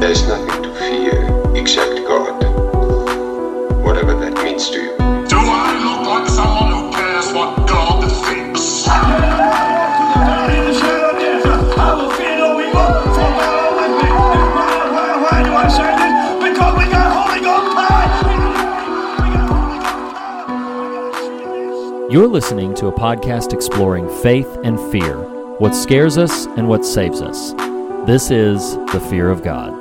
There is nothing to fear except God. Whatever that means to you. You're listening to a podcast exploring faith and fear, what scares us and what saves us. This is The Fear of God.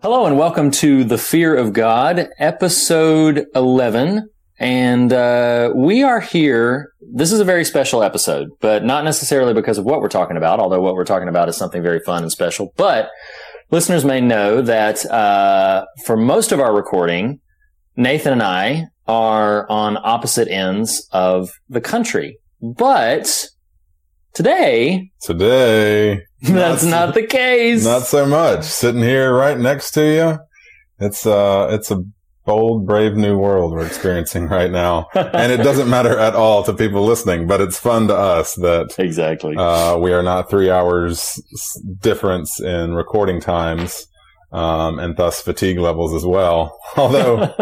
Hello, and welcome to The Fear of God, episode 11. And uh, we are here. This is a very special episode, but not necessarily because of what we're talking about, although what we're talking about is something very fun and special. But listeners may know that uh, for most of our recording, Nathan and I are on opposite ends of the country. But today, Today, that's not the case. not so much. Sitting here right next to you, it's uh, it's a bold, brave new world we're experiencing right now, and it doesn't matter at all to people listening, but it's fun to us that exactly. uh, we are not three hours difference in recording times. Um, and thus fatigue levels as well. Although,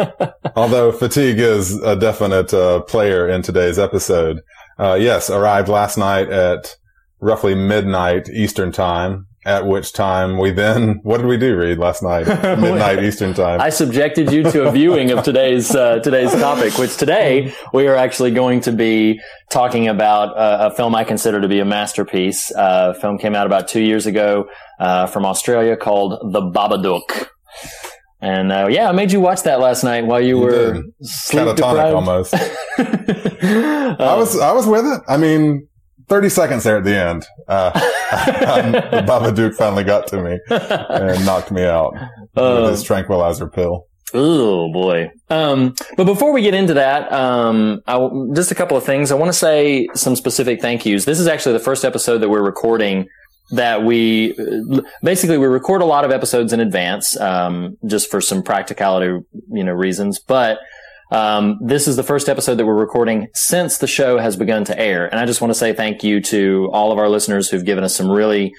although fatigue is a definite uh, player in today's episode. Uh, yes, arrived last night at roughly midnight Eastern time. At which time we then, what did we do, Reed, last night? Midnight Eastern time. I subjected you to a viewing of today's uh, today's topic, which today we are actually going to be talking about uh, a film I consider to be a masterpiece. Uh, a film came out about two years ago uh, from Australia called The Babadook. And uh, yeah, I made you watch that last night while you, You were sleep Catatonic deprived. almost. Uh, I was, I was with it. I mean, 30 seconds there at the end. Uh, the Babadook finally got to me and knocked me out Uh, with his tranquilizer pill. Oh boy. Um, but before we get into that, um, I just a couple of things. I want to say some specific thank yous. This is actually the first episode that we're recording that we basically we record a lot of episodes in advance, um, just for some practicality, you know, reasons. But um, this is the first episode that we're recording since the show has begun to air, and I just want to say thank you to all of our listeners who've given us some really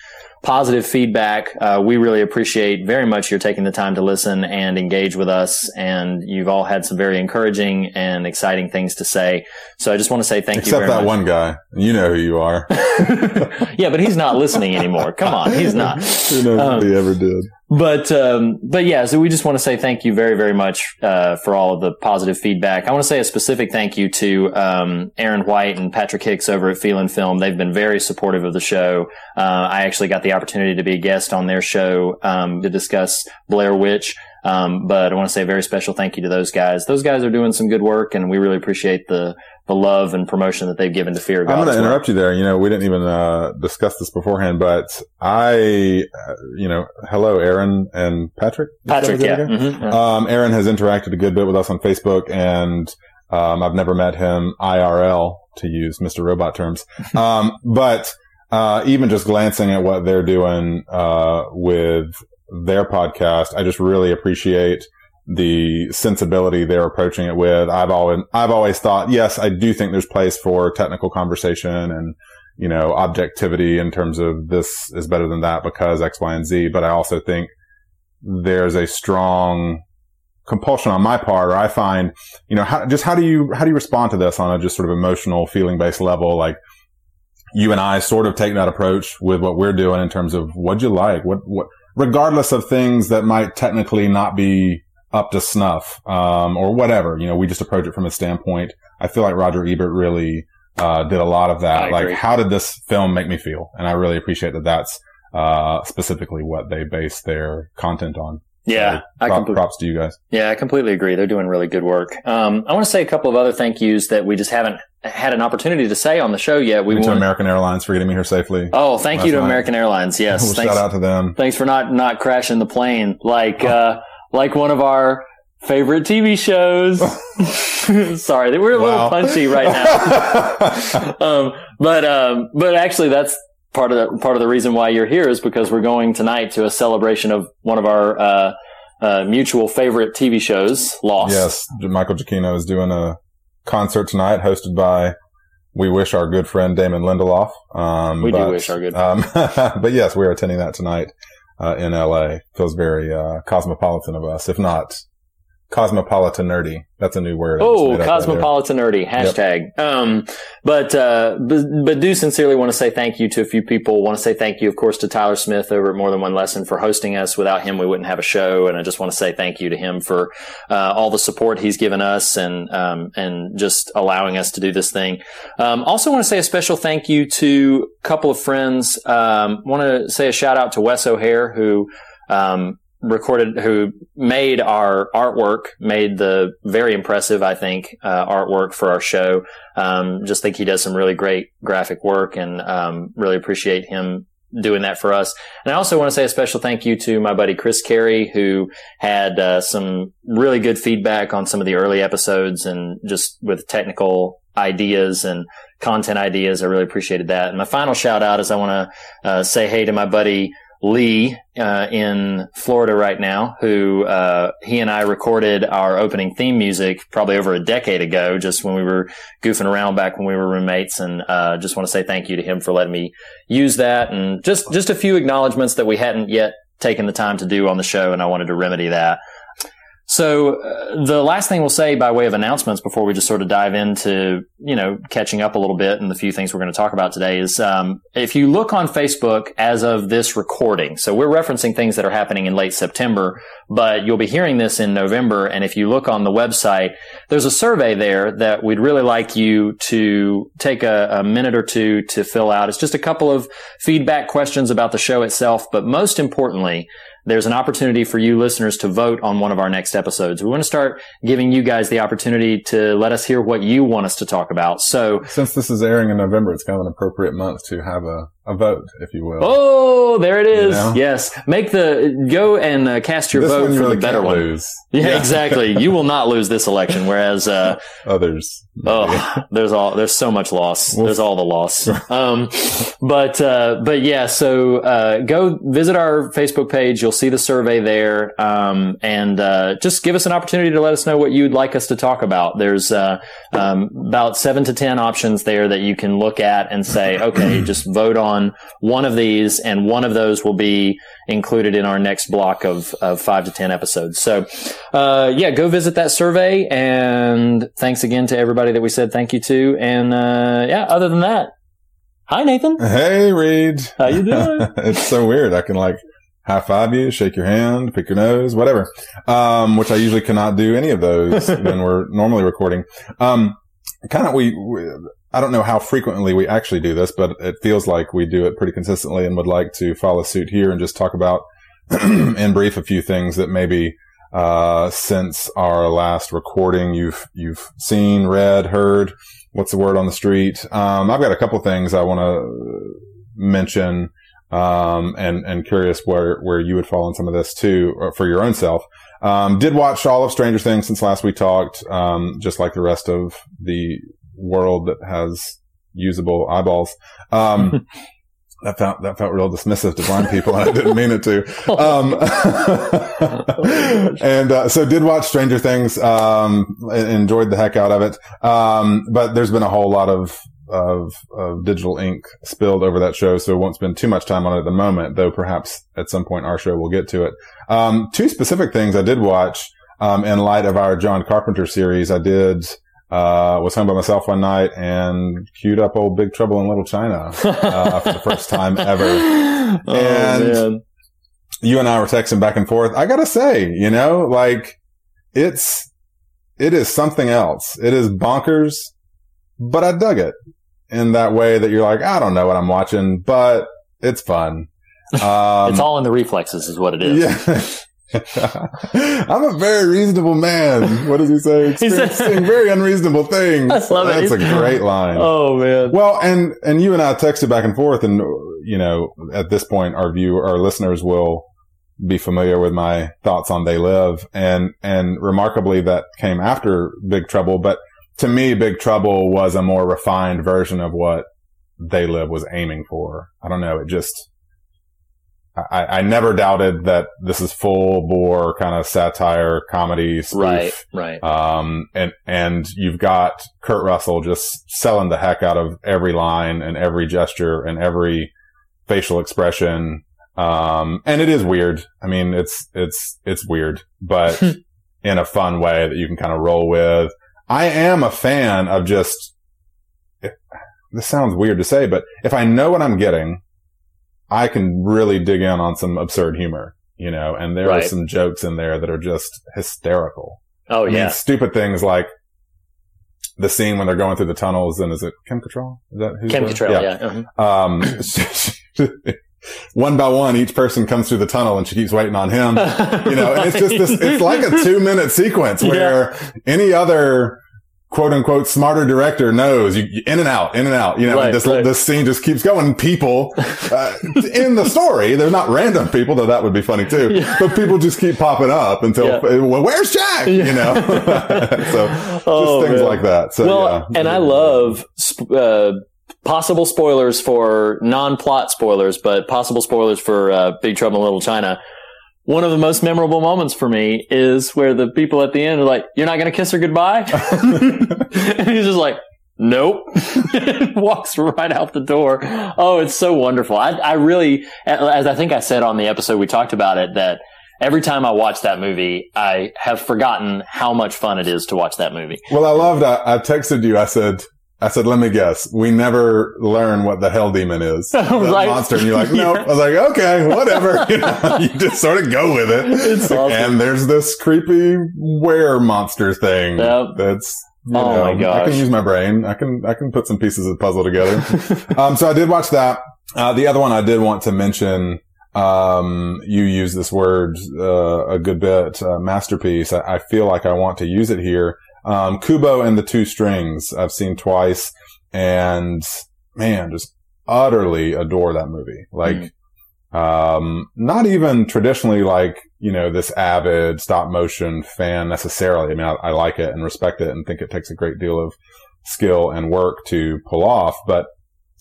positive feedback. Uh, we really appreciate very much your taking the time to listen and engage with us. And you've all had some very encouraging and exciting things to say. So I just want to say thank you Except that much. one guy. You know who you are. yeah, but he's not listening anymore. Come on, he's not. Who knows Um, if he ever did. But um, but yeah, so we just want to say thank you very very much uh, for all of the positive feedback. I want to say a specific thank you to um, Aaron White and Patrick Hicks over at Feelin' Film. They've been very supportive of the show. Uh, I actually got the opportunity to be a guest on their show um, to discuss Blair Witch. Um, but I want to say a very special thank you to those guys. Those guys are doing some good work, and we really appreciate the the love and promotion that they've given to Fear of God. I'm going to well. interrupt you there. You know, we didn't even uh, discuss this beforehand, but I, uh, you know, hello, Aaron and Patrick. Patrick, yeah. Mhm, yeah. Um, Aaron has interacted a good bit with us on Facebook, and um, I've never met him IRL to use Mr. Robot terms. Um, but uh, even just glancing at what they're doing uh, with their podcast, I just really appreciate the sensibility they're approaching it with. I've always I've always thought, yes, I do think there's place for technical conversation and you know objectivity in terms of this is better than that because X, Y, and Z. But I also think there's a strong compulsion on my part, or I find, you know, how, just how do you, how do you respond to this on a just sort of emotional, feeling based level? Like you and I sort of take that approach with what we're doing in terms of what'd you like? What, what, regardless of things that might technically not be up to snuff, um, or whatever, you know, we just approach it from a standpoint. I feel like Roger Ebert really, uh, did a lot of that. Like, how did this film make me feel? And I really appreciate that that's, uh, specifically what they base their content on. Yeah, So, I prop- props to you guys. Yeah, I completely agree. They're doing really good work. Um, I want to say a couple of other thank yous that we just haven't had an opportunity to say on the show yet. We went to. American Airlines for getting me here safely. Oh, thank you to night. American Airlines. Yes, Well, thanks. shout out to them. Thanks for not not crashing the plane like uh, like one of our favorite TV shows. Sorry, we're a little punchy right now. um, but um, but actually, that's part of the, part of the reason why you're here is because we're going tonight to a celebration of one of our uh, uh, mutual favorite TV shows, Lost. yes, Michael Giacchino is doing a concert tonight hosted by, we wish our good friend Damon Lindelof. Um, We do but, wish our good Um, but yes, we are attending that tonight, in LA. Feels very, uh, cosmopolitan of us, if not cosmopolitan nerdy. That's a new word. Oh, right cosmopolitan nerdy hashtag. Um, but, uh, but, but do sincerely want to say thank you to a few people. Want to say thank you, of course, to Tyler Smith over at More Than One Lesson for hosting us. Without him, we wouldn't have a show. And I just want to say thank you to him for, uh, all the support he's given us and, um, and just allowing us to do this thing. Um, also want to say a special thank you to a couple of friends. Um, want to say a shout out to Wes O'Hare who, um, recorded who made our artwork made the very impressive i think uh, artwork for our show. Um, just think he does some really great graphic work and um, really appreciate him doing that for us. And i also want to say a special thank you to my buddy chris carey who had uh, some really good feedback on some of the early episodes and just with technical ideas and content ideas. I really appreciated that. And my final shout out is i want to uh, say hey to my buddy Lee uh, in Florida right now, who uh, he and I recorded our opening theme music probably over a decade ago, just when we were goofing around back when we were roommates, and uh, just want to say thank you to him for letting me use that, and just just a few acknowledgments that we hadn't yet taken the time to do on the show, and I wanted to remedy that. So uh, the last thing we'll say by way of announcements before we just sort of dive into, you know, catching up a little bit and the few things we're going to talk about today is, um, if you look on Facebook as of this recording, so we're referencing things that are happening in late September, but you'll be hearing this in November. And if you look on the website, there's a survey there that we'd really like you to take a, a minute or two to fill out. It's just a couple of feedback questions about the show itself, but most importantly, there's an opportunity for you listeners to vote on one of our next episodes. We want to start giving you guys the opportunity to let us hear what you want us to talk about. So, Since this is airing in November, it's kind of an appropriate month to have a, a vote, if you will. oh, there it is. know? Yes. Make the, go and uh, cast your this vote for the better one. lose. Yeah, exactly. you will not lose this election. Whereas, uh, Others. Oh, there's all there's so much loss. Well, There's all the loss. Um, but uh, but yeah, so uh, go visit our Facebook page. You'll see the survey there, um, and uh, just give us an opportunity to let us know what you'd like us to talk about. There's uh, um, about seven to ten options there that you can look at and say, okay, just vote on one of these, and one of those will be included in our next block of, of five to ten episodes. So uh, yeah, go visit that survey. And thanks again to everybody that we said thank you to. And uh, yeah, other than that, hi Nathan. Hey, Reed. How you doing? it's so weird. I can like high five you, shake your hand, pick your nose, whatever. Um, which I usually cannot do any of those when we're normally recording. Um, kind of we, we, I don't know how frequently we actually do this, but it feels like we do it pretty consistently and would like to follow suit here and just talk about in brief a few things that maybe uh, since our last recording you've you've seen, read, heard. What's the word on the street? Um, I've got a couple things I want to mention, um, and and curious where where you would fall in some of this too for your own self. Um, did watch all of Stranger Things since last we talked, um, just like the rest of the world that has usable eyeballs. Um, that felt that felt real dismissive to blind people, and I didn't mean it to. Um, and uh, so did watch Stranger Things. Um, enjoyed the heck out of it. Um, but there's been a whole lot of, of of digital ink spilled over that show, so we won't spend too much time on it at the moment. Though perhaps at some point our show will get to it. Um, two specific things I did watch. Um, in light of our John Carpenter series, I did uh, was home by myself one night and queued up old Big Trouble in Little China uh, for the first time ever. oh And-. You and I were texting back and forth. I gotta say, you know, like it's it is something else. It is bonkers, but I dug it in that way that you're like, I don't know what I'm watching, but it's fun. Um, it's all in the reflexes, is what it is. yeah. I'm a very reasonable man. What does he say? He said- Experiencing very unreasonable things. I love it. That's a great line. Oh man. Well, and and you and I texted back and forth, and you know, at this point, our view, our listeners will be familiar with my thoughts on They Live. And, and remarkably that came after Big Trouble. But to me, Big Trouble was a more refined version of what They Live was aiming for. I don't know. It just, I, I never doubted that this is full bore kind of satire comedy spoof. Right, right. Um, and, and you've got Kurt Russell just selling the heck out of every line and every gesture and every facial expression. Um, and it is weird. I mean, it's, it's, it's weird, but in a fun way that you can kind of roll with. I am a fan of just, this sounds weird to say, but if I know what I'm getting, I can really dig in on some absurd humor, you know, and there Right. are some jokes in there that are just hysterical. Oh I mean, yeah. stupid things like the scene when they're going through the tunnels and is it Kim Cattrall? Is that who's Kim Cattrall. Yeah. uh-huh. Um, one by one, each person comes through the tunnel and she keeps waiting on him. You know, and it's just this, it's like a two minute sequence where any other quote unquote smarter director knows you, in and out, in and out, you know, Right, this, right. this scene just keeps going. People, uh, in the story, they're not random people, though that would be funny too, Yeah. but people just keep popping up until, Yeah. well, where's Jack? You know, so just Oh, things man. like that. So, well, yeah. and I love sp- uh, possible spoilers for non-plot spoilers, but possible spoilers for uh, Big Trouble in Little China. One of the most memorable moments for me is where the people at the end are like, "You're not going to kiss her goodbye," and he's just like, "Nope," walks right out the door. Oh, it's so wonderful. I, I really, as I think I said on the episode we talked about it, that every time I watch that movie, I have forgotten how much fun it is to watch that movie. Well, I loved. I, I texted you. I said, I said, let me guess. We never learn what the hell demon is. That like- monster, and you're like, nope. I was like, okay, whatever. You, know, you just sort of go with it. It's awesome. And there's this creepy were monster thing. Yep. That's. You Oh know, my I can use my brain. I can I can put some pieces of the puzzle together. um, so I did watch that. Uh, the other one I did want to mention. Um, you use this word uh, a good bit. Uh, masterpiece. I, I feel like I want to use it here. Um, Kubo and the Two Strings. I've seen twice, and man, just utterly adore that movie. Like, um, not even traditionally like you know this avid stop motion fan necessarily. I mean, I, I like it and respect it, and think it takes a great deal of skill and work to pull off. But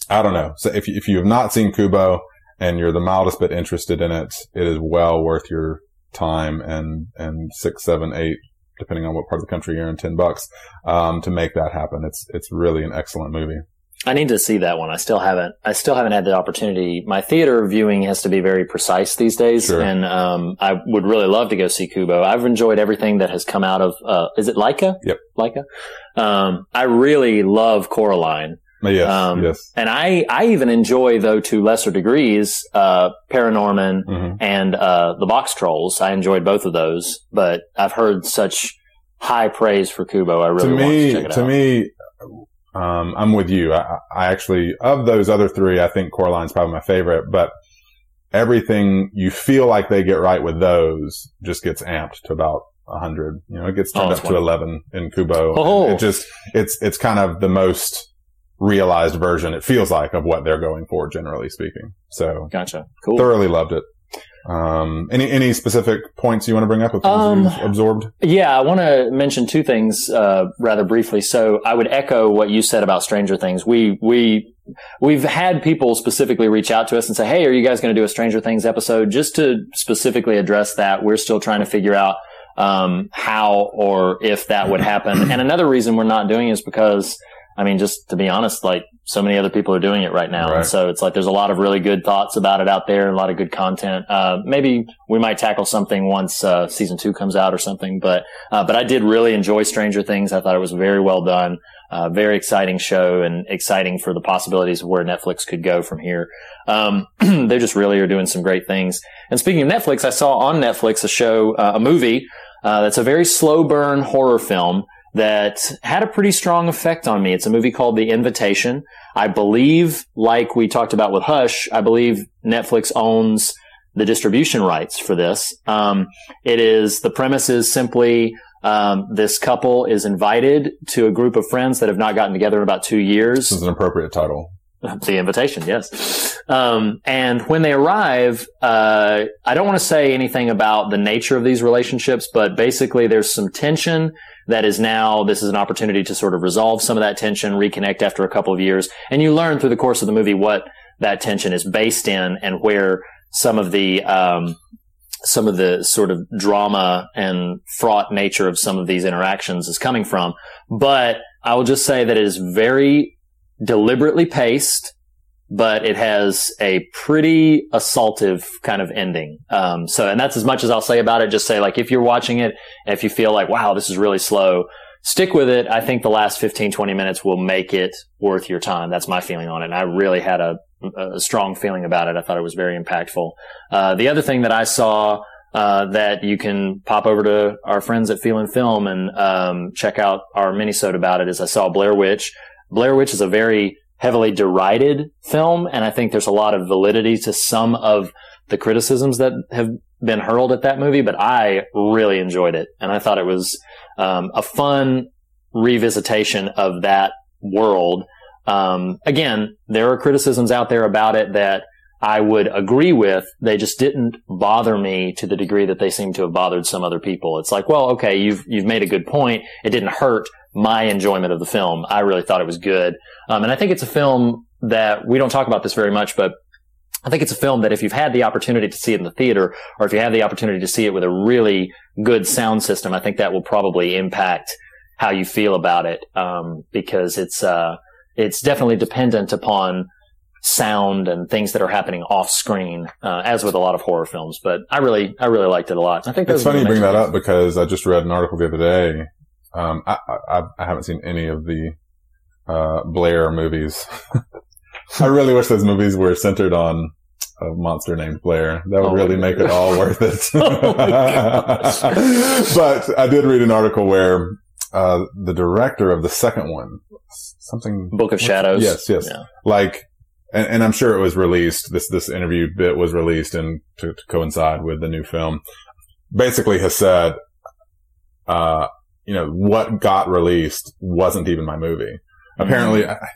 I don't know. So if if you have not seen Kubo and you're the mildest bit interested in it, it is well worth your time and and six, seven, eight, depending on what part of the country you're in, ten bucks um, to make that happen. It's it's really an excellent movie. I need to see that one. I still haven't. I still haven't had the opportunity. My theater viewing has to be very precise these days, Sure. and um, I would really love to go see Kubo. I've enjoyed everything that has come out of. Uh, is it Laika? Yep. Laika. Um, I really love Coraline, yes, Um, yes. and I I even enjoy, though to lesser degrees, uh, ParaNorman hmm and uh, the Boxtrolls. I enjoyed both of those, but I've heard such high praise for Kubo. I really to want me, to check it to me, um, I'm with you. I, I actually, of those other three, I think Coraline's probably my favorite, but everything you feel like they get right with those just gets amped to about a hundred. You know, it gets Oh, turned that's up to 11 in Kubo. Oh. It just, it's, it's kind of the most realized version, it feels like, of what they're going for, generally speaking. So Gotcha. Cool. thoroughly loved it. Um, any, any specific points you want to bring up with things Um, you've absorbed? Yeah, I want to mention two things uh, rather briefly. So I would echo what you said about Stranger Things. We we we've had people specifically reach out to us and say, "Hey, are you guys going to do a Stranger Things episode?" Just to specifically address that, we're still trying to figure out um, how or if that would happen. and another reason we're not doing is because, I mean, just to be honest, like so many other people are doing it right now, Right. and so it's like there's a lot of really good thoughts about it out there, a lot of good content. Uh, maybe we might tackle something once uh, season two comes out or something, but. Uh, but I did really enjoy Stranger Things. I thought it was very well done. Uh, very exciting show and exciting for the possibilities of where Netflix could go from here. Um, they just really are doing some great things. And speaking of Netflix, I saw on Netflix a show, uh, a movie, uh, that's a very slow burn horror film that had a pretty strong effect on me. It's a movie called The Invitation. I believe, like we talked about with Hush, I believe Netflix owns the distribution rights for this. Um, it is the premise is simply um, this couple is invited to a group of friends that have not gotten together in about two years. This is an appropriate title. the invitation, yes. Um, and when they arrive, uh, I don't want to say anything about the nature of these relationships, but basically there's some tension that is now, this is an opportunity to sort of resolve some of that tension, reconnect after a couple of years. And you learn through the course of the movie what that tension is based in and where some of the, um, some of the sort of drama and fraught nature of some of these interactions is coming from. But I will just say that it is very deliberately paced, but it has a pretty assaultive kind of ending. Um, so, and that's as much as I'll say about it. Just say like, if you're watching it, if you feel like, wow, this is really slow, stick with it. I think the last 15, 20 minutes will make it worth your time. That's my feeling on it. And I really had a, a strong feeling about it. I thought it was very impactful. Uh, the other thing that I saw uh, that you can pop over to our friends at Feelin' Film and um, check out our minisode about it. Is I saw Blair Witch. Blair Witch is a very heavily derided film, and I think there's a lot of validity to some of the criticisms that have been hurled at that movie. But I really enjoyed it, and I thought it was um, a fun revisitation of that world. Um, again, there are criticisms out there about it that I would agree with. They just didn't bother me to the degree that they seem to have bothered some other people. It's like, well, okay, you've you've made a good point. It didn't hurt my enjoyment of the film. I really thought it was good, um, and I think it's a film that we don't talk about this very much, but I think it's a film that if you've had the opportunity to see it in the theater, or if you have the opportunity to see it with a really good sound system, I think that will probably impact how you feel about it um, because it's uh, it's definitely dependent upon sound and things that are happening off screen, uh, as with a lot of horror films. But I really, I really liked it a lot. I think it's funny you bring that up because I just read an article the other day. Um, I, I, I haven't seen any of the uh, Blair movies. I really wish those movies were centered on a monster named Blair. That would oh really make it all worth it. oh but I did read an article where uh, the director of the second one, something Book of Shadows. Yes, yes. Yeah. Like and, and, I'm sure it was released. This this interview bit was released and to, to coincide with the new film. Basically, has said, uh, you know, what got released wasn't even my movie. Mm-hmm. Apparently, I, I,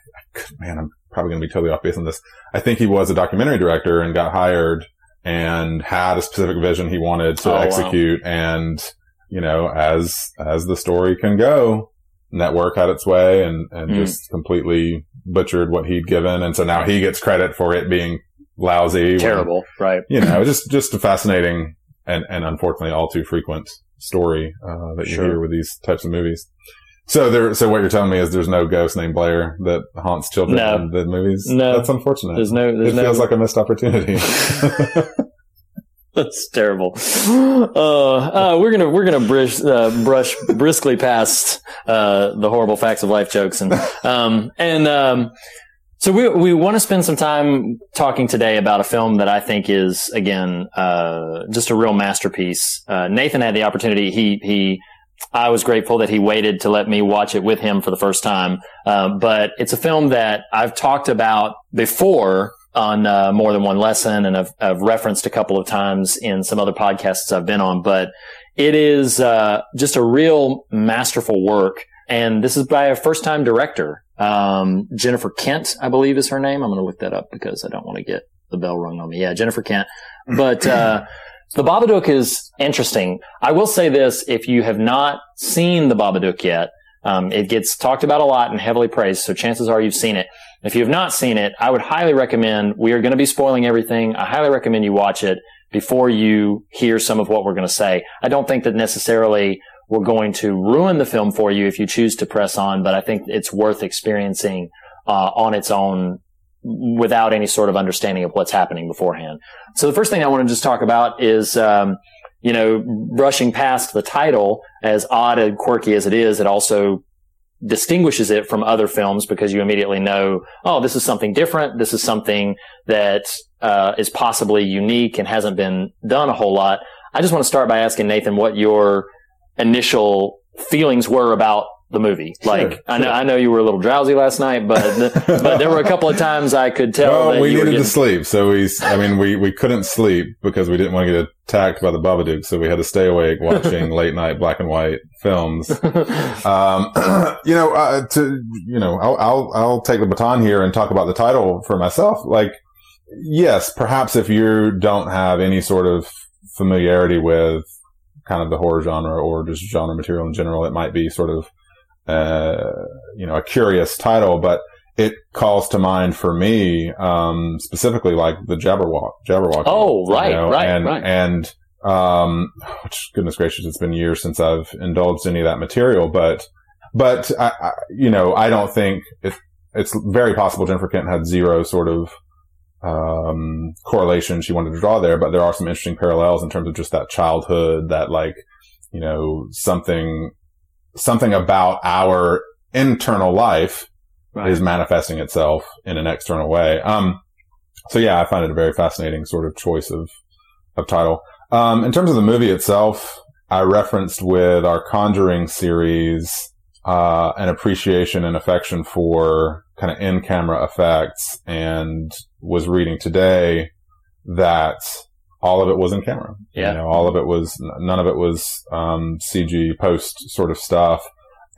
man, I'm probably going to be totally off base on this. I think he was a documentary director and got hired and had a specific vision he wanted to oh, execute. Wow. And you know, as as the story can go, network had its way and and mm. just completely butchered what he'd given, and so now he gets credit for it being lousy, terrible, when, right? You know, just just a fascinating and and unfortunately all too frequent story uh, that you sure. hear with these types of movies. So there, so what you're telling me is there's no ghost named Blair that haunts children no. in the movies. No, that's unfortunate. There's no. There's it feels like a missed opportunity. That's terrible. Uh, uh, we're gonna we're gonna brush uh, brush briskly past uh, the horrible facts of life jokes and um, and um, so we we want to spend some time talking today about a film that I think is again uh, just a real masterpiece. Uh, Nathan had the opportunity. He he. I was grateful that he waited to let me watch it with him for the first time. but it's a film that I've talked about before on uh, more than one lesson and I've, I've, referenced a couple of times in some other podcasts I've been on, but it is uh, just a real masterful work. And this is by a first time director. Um, Jennifer Kent, I believe is her name. I'm going to look that up because I don't want to get the bell rung on me. Yeah, Jennifer Kent. But, uh, the Babadook is interesting. I will say this. If you have not seen the Babadook yet, um, it gets talked about a lot and heavily praised. So chances are you've seen it. If you have not seen it, I would highly recommend, we are going to be spoiling everything. I highly recommend you watch it before you hear some of what we're going to say. I don't think that necessarily we're going to ruin the film for you if you choose to press on, but I think it's worth experiencing uh, on its own without any sort of understanding of what's happening beforehand. So the first thing I want to just talk about is, um, you know, brushing past the title, as odd and quirky as it is, it also distinguishes it from other films because you immediately know, oh, this is something different. This is something that uh, is possibly unique and hasn't been done a whole lot. I just want to start by asking Nathan what your initial feelings were about the movie. Sure, like I know sure. I know you were a little drowsy last night, but but there were a couple of times I could tell Well, that we needed getting to sleep, so we. I mean, we we couldn't sleep because we didn't want to get attacked by the Babadook, so we had to stay awake watching late night black and white films. Um, you know, uh, to you know, I'll, I'll I'll take the baton here and talk about the title for myself. Like, yes, perhaps if you don't have any sort of familiarity with kind of the horror genre or just genre material in general, it might be sort of uh, you know a curious title, but it calls to mind for me um, specifically like the Jabberwock, Jabberwocky. Oh, right, right, and, right. And um, which goodness gracious, it's been years since I've indulged any of that material, but but I, I, you know, I don't think it, it's very possible Jennifer Kent had zero sort of um, correlation she wanted to draw there, but there are some interesting parallels in terms of just that childhood, that like you know something something about our internal life Right. is manifesting itself in an external way. Um, so yeah, I find it a very fascinating sort of choice of, of title. Um, in terms of the movie itself, I referenced with our Conjuring series, uh, an appreciation and affection for kind of in-camera effects and was reading today that all of it was in camera. Yeah. You know, all of it was, none of it was, um, CG post sort of stuff.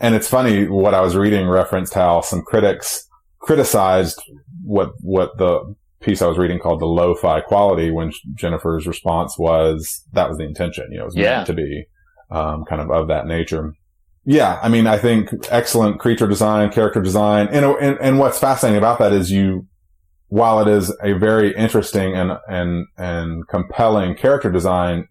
And it's funny what I was reading referenced how some critics criticized what what the piece I was reading called the lo-fi quality when Jennifer's response was that was the intention. You know, it was Yeah. meant to be um, kind of of that nature. Yeah, I mean, I think excellent creature design, character design, and and, and what's fascinating about that is you, while it is a very interesting and and and compelling character design,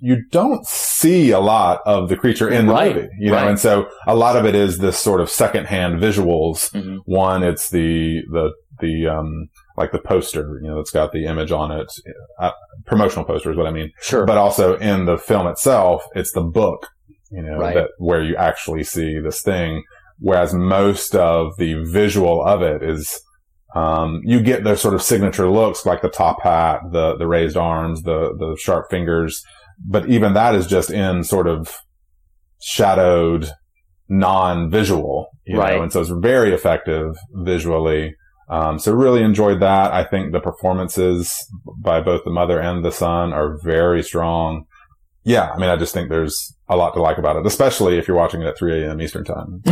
you don't see a lot of the creature in the Right, movie, you know, right. and so a lot of it is this sort of secondhand visuals. Mhm. One, it's the the the um like the poster, you know, that's got the image on it, uh, promotional poster is what I mean Sure. but also in the film itself, it's the book, you know, Right. that where you actually see this thing. Whereas most of the visual of it is, um, you get their sort of signature looks like the top hat, the, the raised arms, the, the sharp fingers. But even that is just in sort of shadowed, non-visual, you Right. know, and so it's very effective visually. Um, so really enjoyed that. I think the performances by both the mother and the son are very strong. Yeah, I mean, I just think there's a lot to like about it, especially if you're watching it at 3 a.m. Eastern time.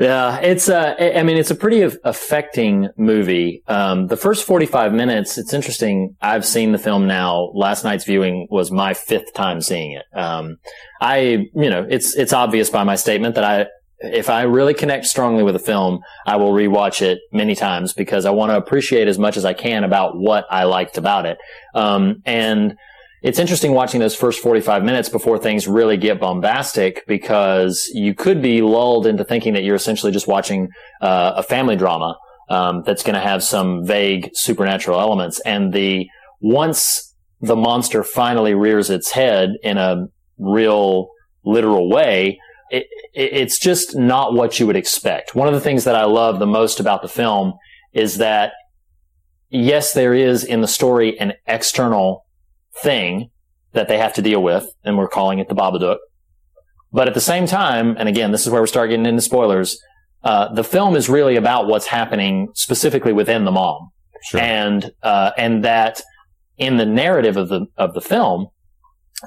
yeah, it's uh, I I mean, it's a pretty affecting movie. Um, the first 45 minutes, it's interesting. I've seen the film now. Last night's viewing was my fifth time seeing it. Um, I, you know, it's, it's obvious by my statement that I, if I really connect strongly with a film, I will rewatch it many times because I want to appreciate as much as I can about what I liked about it. Um, and it's interesting watching those first 45 minutes before things really get bombastic because you could be lulled into thinking that you're essentially just watching uh, a family drama um, that's going to have some vague supernatural elements. And the once the monster finally rears its head in a real literal way, it, it, it's just not what you would expect. One of the things that I love the most about the film is that yes, there is in the story an external thing that they have to deal with, and we're calling it the Babadook. But at the same time, and again, this is where we start getting into spoilers. Uh, the film is really about what's happening specifically within the mom, sure. and uh, and that in the narrative of the of the film,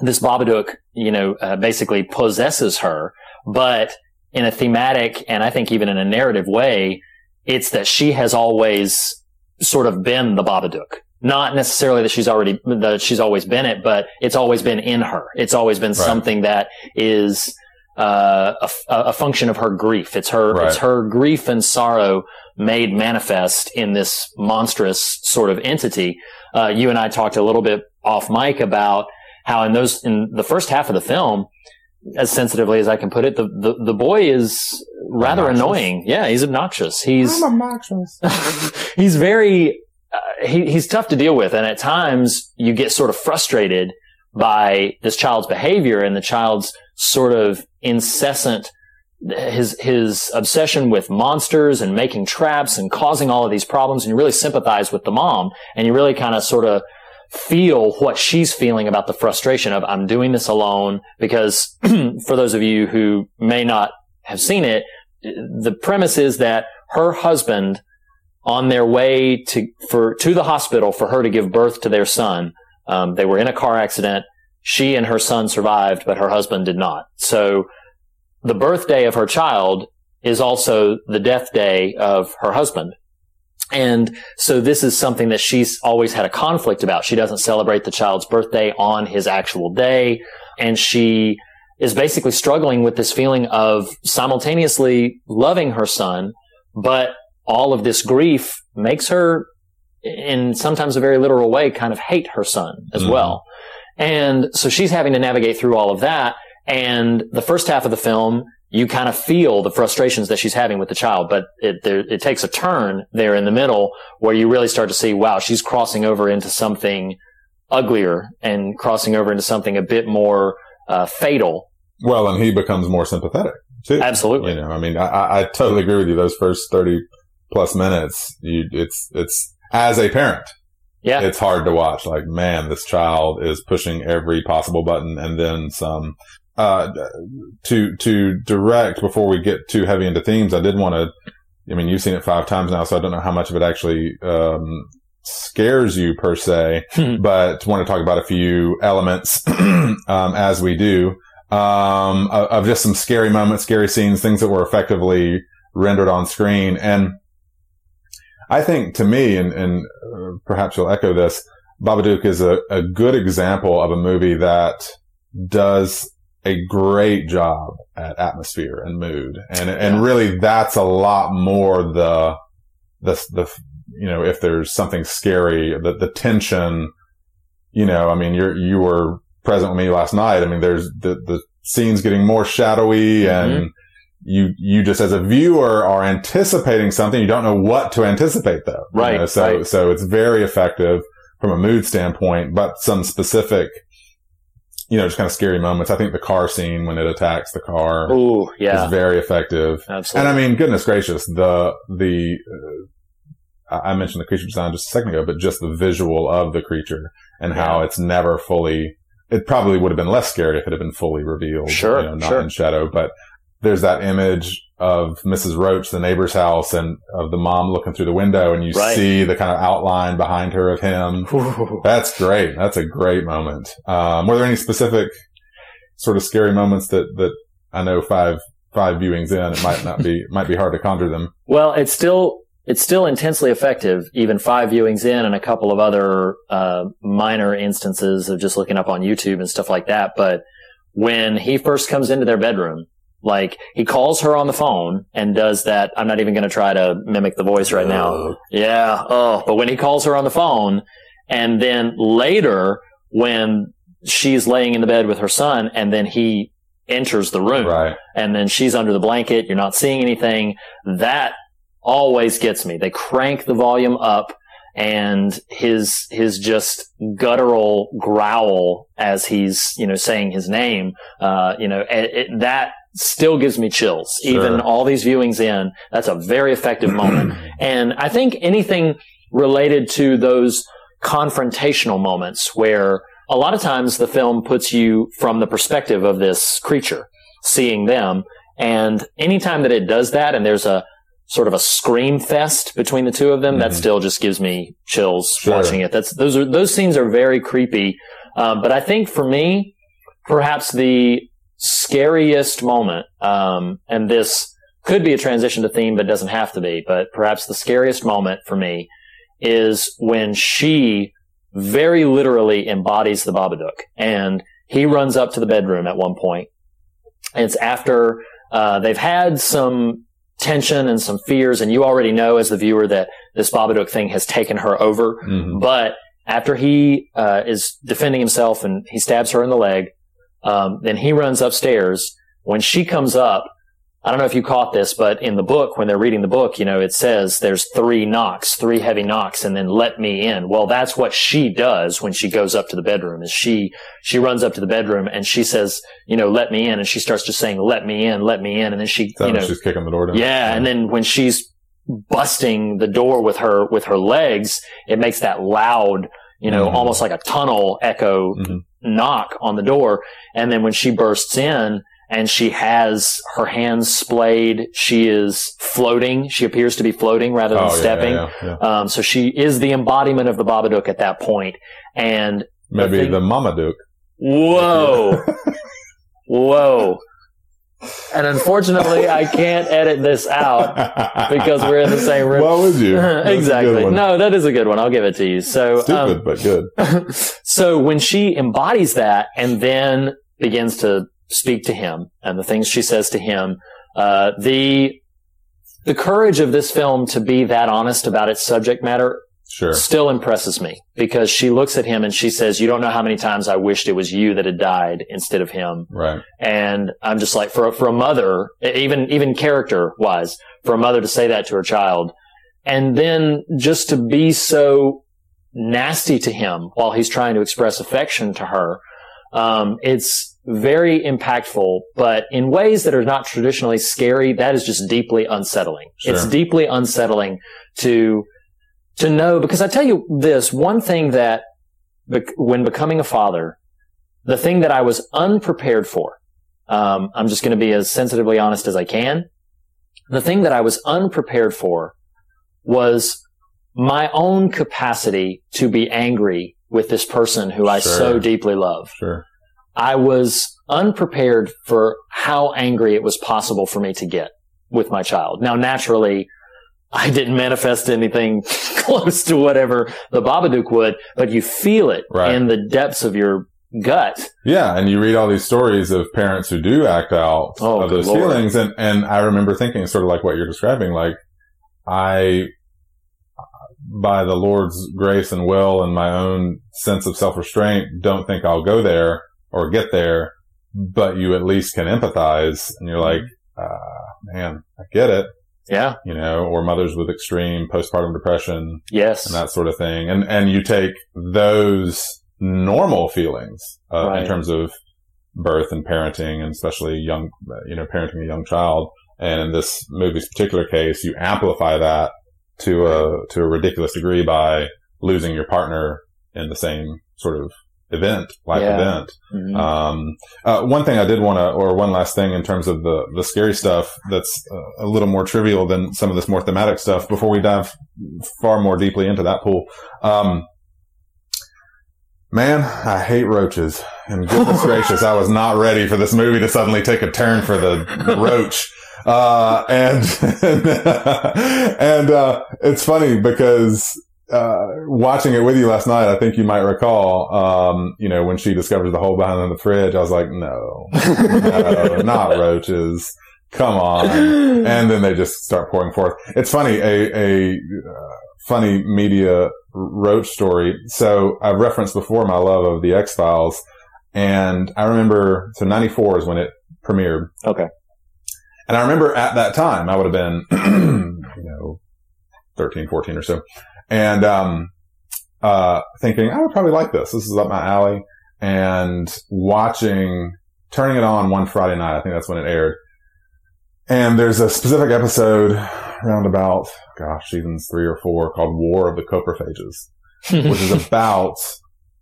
this Babadook, you know, uh, basically possesses her, but in a thematic and I think even in a narrative way, it's that she has always sort of been the Babadook. Not necessarily that she's already that she's always been it, but it's always been in her. It's always been something that is uh, a, a function of her grief. It's her Right. it's her grief and sorrow made manifest in this monstrous sort of entity. Uh, you and I talked a little bit off mic about how in those in the first half of the film, as sensitively as I can put it, the the, the boy is rather Obnoxious. annoying. Yeah, he's obnoxious. He's obnoxious. he's very uh, he, he's tough to deal with. And at times you get sort of frustrated by this child's behavior and the child's sort of incessant his his obsession with monsters and making traps and causing all of these problems. And you really sympathize with the mom and you really kind of sort of feel what she's feeling about the frustration of I'm doing this alone because for those of you who may not have seen it, the premise is that her husband on their way to for to the hospital for her to give birth to their son. Um, they were in a car accident. She and her son survived, but her husband did not. So the birthday of her child is also the death day of her husband. And so this is something that she's always had a conflict about. She doesn't celebrate the child's birthday on his actual day. And she is basically struggling with this feeling of simultaneously loving her son, but all of this grief makes her in sometimes a very literal way kind of hate her son as Mhm. well. And so she's having to navigate through all of that. And the first half of the film, you kind of feel the frustrations that she's having with the child, but it, there, it takes a turn there in the middle where you really start to see, wow, she's crossing over into something uglier and crossing over into something a bit more uh, fatal. Well, and he becomes more sympathetic too. Absolutely. You know, I mean, I- I, I totally agree with you. Those first 30 plus minutes, you, it's, it's, as a parent, Yeah. it's hard to watch. Like, man, this child is pushing every possible button and then some. Uh, to, to direct before we get too heavy into themes, I did want to, I mean, you've seen it five times now, so I don't know how much of it actually, um, scares you per se, but want to talk about a few elements, um, as we do, um, of, of just some scary moments, scary scenes, things that were effectively rendered on screen. And I think to me, and, and uh, perhaps you'll echo this, Babadook is a, a good example of a movie that does a great job at atmosphere and mood. And, and really that's a lot more the, the, the, you know, if there's something scary, the, the tension, you know, I mean, you're, you were present with me last night. I mean, there's the, the scenes getting more shadowy and you, you just as a viewer are anticipating something. You don't know what to anticipate though. you Right, know? So, right. so it's very effective from a mood standpoint, but some specific, you know, just kind of scary moments. I think the car scene when it attacks the car Ooh, yeah, is very effective. absolutely. And I mean, goodness gracious, the, the, uh, I mentioned the creature design just a second ago, but just the visual of the creature and how it's never fully, it probably would have been less scary if it had been fully revealed. Sure, You know, not sure. in shadow, but there's that image of Mrs. Roach, the neighbor's house and of the mom looking through the window and you Right. see the kind of outline behind her of him. Ooh. That's great. That's a great moment. Um, were there any specific sort of scary moments that, that I know five, five viewings in, it might not be, might be hard to conjure them. Well, it's still it's still intensely effective, even five viewings in, and a couple of other uh, minor instances of just looking up on YouTube and stuff like that. But when he first comes into their bedroom, like he calls her on the phone and does that. I'm not even going to try to mimic the voice right now. Yeah. Oh, but when he calls her on the phone, and then later when she's laying in the bed with her son, and then he enters the room Right. and then she's under the blanket. You're not seeing anything. That always gets me. They crank the volume up and his, his just guttural growl as he's, you know, saying his name, uh, you know, it, it, that still gives me chills. Sure. Even all these viewings in, that's a very effective moment. And I think anything related to those confrontational moments where a lot of times the film puts you from the perspective of this creature, seeing them. And anytime that it does that and there's a sort of a scream fest between the two of them, that Mhm. still just gives me chills Sure. watching it. That's, those are, those scenes are very creepy. Um, but I think for me, perhaps the scariest moment, um, and this could be a transition to theme, but doesn't have to be, but perhaps the scariest moment for me is when she very literally embodies the Babadook and he runs up to the bedroom at one point. And it's after, uh, they've had some tension and some fears and you already know as the viewer that this Babadook thing has taken her over. Mhm. But after he uh, is defending himself and he stabs her in the leg, um, then he runs upstairs. When she comes up, I don't know if you caught this, but in the book, when they're reading the book, you know, it says there's three knocks, three heavy knocks, and then let me in. Well, that's what she does when she goes up to the bedroom is she, she runs up to the bedroom and she says, you know, let me in. And she starts just saying, let me in, let me in. And then she, that you know, she's kicking the door down? yeah, and then when she's busting the door with her with her legs, it makes that loud, you know, Mhm. almost like a tunnel echo Mhm. Knock on the door. And then when she bursts in and she has her hands splayed, she is floating. She appears to be floating rather than Oh, yeah, stepping. yeah, yeah. Um, so she is the embodiment of the Babadook at that point. And Maybe thing- the Mamaduke. whoa, whoa. And unfortunately, I can't edit this out because we're in the same room. What would you? That's a good exactly. No, that is a good one. I'll give it to you. So, Stupid, um, but good. so when she embodies that and then begins to speak to him and the things she says to him, uh, the the courage of this film to be that honest about its subject matter Sure. still impresses me because she looks at him and she says, "You don't know how many times I wished it was you that had died instead of him." Right. And I'm just like, for a, for a mother, even even character wise, for a mother to say that to her child, and then just to be so nasty to him while he's trying to express affection to her, um, it's very impactful. But in ways that are not traditionally scary, that is just deeply unsettling. Sure. It's deeply unsettling to to know because I tell you this one thing that when becoming a father, the thing that I was unprepared for, um, I'm just going to be as sensitively honest as I can. The thing that I was unprepared for was my own capacity to be angry with this person who I Sure. so deeply love. Sure. I was unprepared for how angry it was possible for me to get with my child. Now, naturally, I didn't manifest anything close to whatever the Babadook would, but you feel it Right. in the depths of your gut. Yeah, and you read all these stories of parents who do act out Oh, of those Lord. feelings, and and I remember thinking sort of like what you're describing, like I, by the Lord's grace and will and my own sense of self restraint, don't think I'll go there or get there, but you at least can empathize, and you're like, uh, man, I get it, Yeah. you know, or mothers with extreme postpartum depression Yes. and that sort of thing. And, and you take those normal feelings, uh, Right. in terms of birth and parenting and especially young, you know, parenting a young child. And in this movie's particular case, you amplify that to a, to a ridiculous degree by losing your partner in the same sort of event, life Yeah. event. Mhm. Um, uh, one thing I did want to, or one last thing in terms of the, the scary stuff that's uh, a little more trivial than some of this more thematic stuff before we dive far more deeply into that pool. Um, man, I hate roaches and goodness gracious, I was not ready for this movie to suddenly take a turn for the, the roach. Uh, and, and, uh, it's funny because, uh, watching it with you last night, I think you might recall, um, you know, when she discovers the hole behind the fridge, I was like, no, no, not roaches. Come on. And then they just start pouring forth. It's funny, a, a uh, funny media roach story. So I've referenced before my love of the X Files. And I remember, so 94 is when it premiered. Okay. And I remember at that time, I would have been, you know, 13, 14 or so. And, um, uh, thinking, I would probably like this. This is up my alley. And watching, turning it on one Friday night. I think that's when it aired. And there's a specific episode around about, gosh, seasons three or four called War of the Coprophages which is about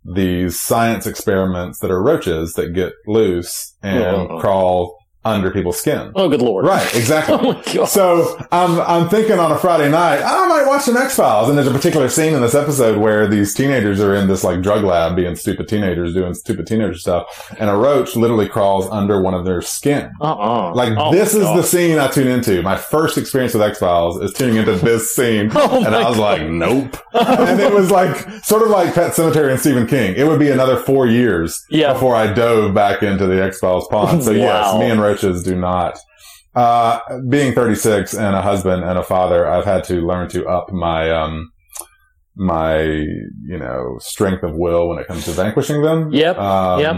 these science experiments that are roaches that get loose and Oh. crawl under people's skin. oh, good lord! Right, exactly. Oh my god! So I'm I'm thinking on a Friday night, I might watch some X Files, and there's a particular scene in this episode where these teenagers are in this like drug lab, being stupid teenagers, doing stupid teenager stuff, and a roach literally crawls under one of their skin. Uh-uh. Like Oh this is God. the scene I tune into. My first experience with X Files is tuning into this scene, Oh and I was God. like, nope. Oh, and it was like sort of like Pet Sematary and Stephen King. It would be another four years Yeah. before I dove back into the X Files pond. So yes, me and roaches do not. Uh, being 36 and a husband and a father, I've had to learn to up my um my you know strength of will when it comes to vanquishing them. Yep. Um, Yep.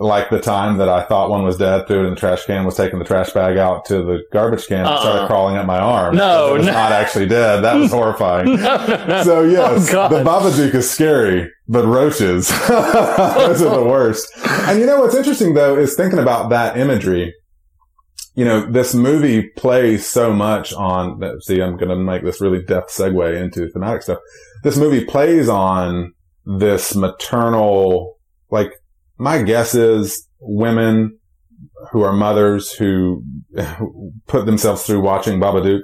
Like the time that I thought one was dead, threw it in the trash can, was taking the trash bag out to the garbage can, and Uh-uh. started crawling up my arm. No, it was no. not actually dead. That was horrifying. no, no, no. So oh, yes, Oh, the Babadook is scary, but roaches, those are the worst. And you know what's interesting though is thinking about that imagery. You know, this movie plays so much on. See, I'm going to make this really deft segue into thematic stuff. This movie plays on this maternal, like my guess is women who are mothers who put themselves through watching Babadook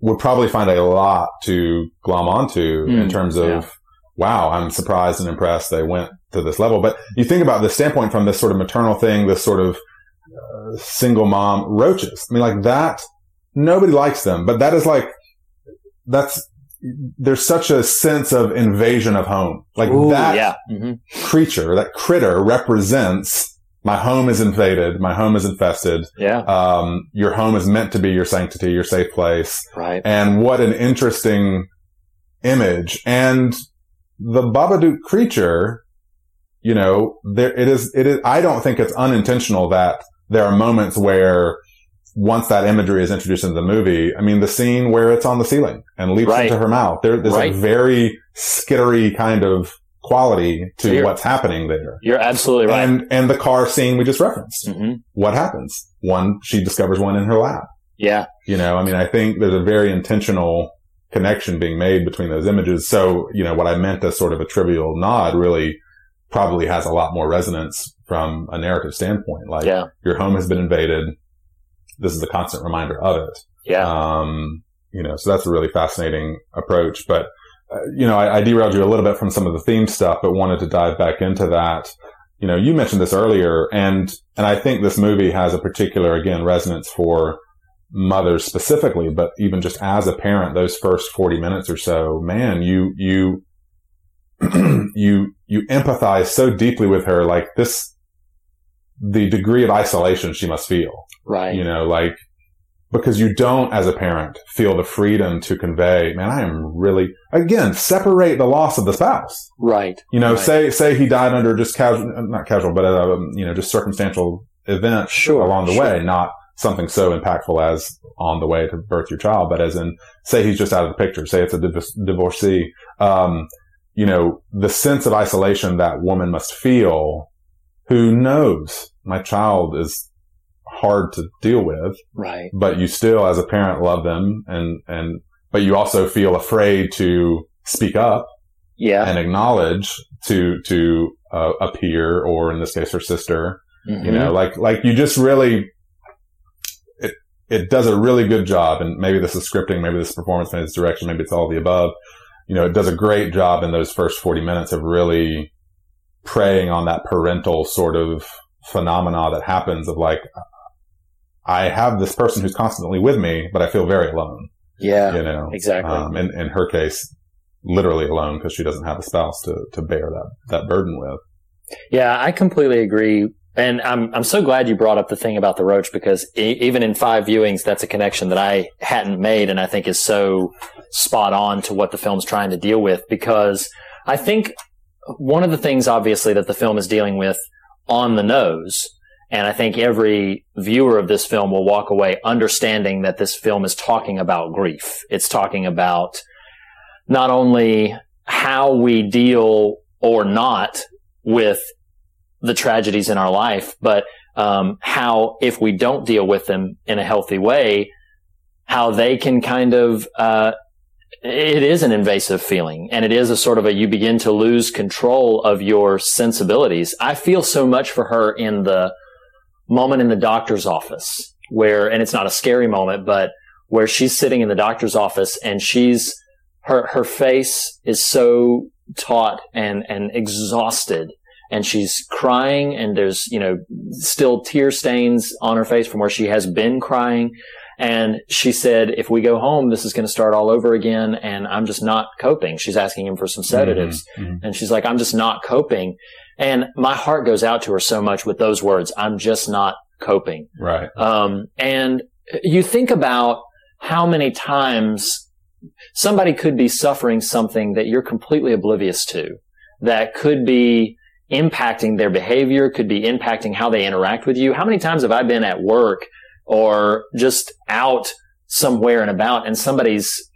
would probably find a lot to glom onto in Mm, terms of, yeah. wow, I'm surprised and impressed they went to this level. But you think about the standpoint from this sort of maternal thing, this sort of uh, single mom roaches. I mean, like that, nobody likes them, but that is like, that's, there's such a sense of invasion of home. Like Ooh, that yeah. hmm creature, that critter represents my home is invaded. My home is infested. Yeah. Um, your home is meant to be your sanctity, your safe place. Right. And what an interesting image. And the Babadook creature, you know, there, it is, it is, I don't think it's unintentional that there are moments where once that imagery is introduced into the movie, I mean, the scene where it's on the ceiling and leaps Right. into her mouth, there, there's Right. a very skittery kind of quality to Clear. what's happening there. You're absolutely right. And, and the car scene we just referenced. hmm What happens? One, she discovers one in her lap. Yeah. You know, I mean, I think there's a very intentional connection being made between those images. So, you know, what I meant as sort of a trivial nod really probably has a lot more resonance from a narrative standpoint. Like Yeah. your home has been invaded. This is a constant reminder of it. Yeah. Um, you know, so that's a really fascinating approach. But, uh, you know, I, I derailed you a little bit from some of the theme stuff, but wanted to dive back into that. You know, you mentioned this earlier and, and I think this movie has a particular, again, resonance for mothers specifically, but even just as a parent, those first 40 minutes or so, man, you, you, you, you empathize so deeply with her, like this, the degree of isolation she must feel right. you know, like, because you don't, as a parent, feel the freedom to convey, man, I am really, again, separate the loss of the spouse. Right. You know, Right. say, say he died under just casual, not casual, but, um, you know, just circumstantial event Sure, along the sure. way, not something so impactful as on the way to birth your child, but as in, say he's just out of the picture, say it's a div- divorcee, um, you know, the sense of isolation that woman must feel who knows my child is hard to deal with, Right. but you still as a parent love them and, and, but you also feel afraid to speak up Yeah. and acknowledge to, to uh, a peer or in this case her sister, Mhm. you know, like, like you just really, it, it does a really good job. And maybe this is scripting, maybe this is performance, maybe it's direction, maybe it's all of the above. You know, it does a great job in those first 40 minutes of really preying on that parental sort of phenomena that happens of like, I have this person who's constantly with me, but I feel very alone, yeah. you know, Exactly. um, in, in her case, literally alone because she doesn't have a spouse to, to bear that, that burden with. Yeah, I completely agree. And I'm I'm so glad you brought up the thing about the roach because e- even in five viewings, that's a connection that I hadn't made, and I think is so spot on to what the film's trying to deal with. Because I think one of the things, obviously, that the film is dealing with on the nose, and I think every viewer of this film will walk away understanding that this film is talking about grief. It's talking about not only how we deal or not with the tragedies in our life, but um, how if we don't deal with them in a healthy way, how they can kind of uh, it is an invasive feeling, and it is a sort of a you begin to lose control of your sensibilities. I feel so much for her in the moment in the doctor's office where, and it's not a scary moment, but where she's sitting in the doctor's office and she's her her face is so taut and and exhausted and she's crying and there's you know still tear stains on her face from where she has been crying. And she said if we go home this is going to start all over again and i'm just not coping. She's asking him for some sedatives. Mhm. and she's like i'm just not coping and my heart goes out to her so much with those words i'm just not coping Right. um, and you think about how many times somebody could be suffering something that you're completely oblivious to that could be impacting their behavior, could be impacting how they interact with you. How many times have I been at work or just out somewhere and about and somebody's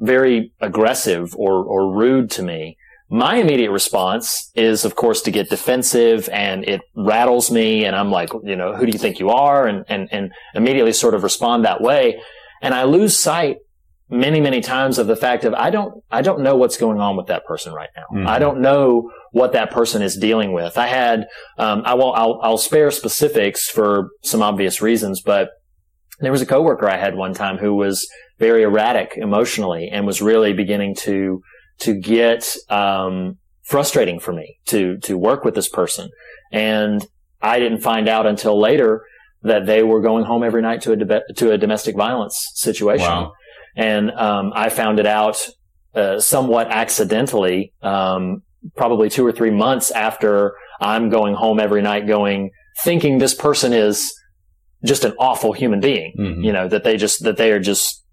very aggressive or, or rude to me? My immediate response is, of course, to get defensive and it rattles me. And I'm like, you know, who do you think you are? And, and, and immediately sort of respond that way. And I lose sight many, many times of the fact of I don't, I don't know what's going on with that person right now. Mhm. I don't know what that person is dealing with. I had, um, I will, I'll, I'll spare specifics for some obvious reasons, but there was a coworker I had one time who was very erratic emotionally and was really beginning to, to get, um, frustrating for me to, to work with this person. And I didn't find out until later that they were going home every night to a, to a domestic violence situation. Wow. And, um, I found it out, uh, somewhat accidentally, um, probably two or three months after I'm going home every night going, thinking this person is just an awful human being, Mhm. you know, that they just, that they are just,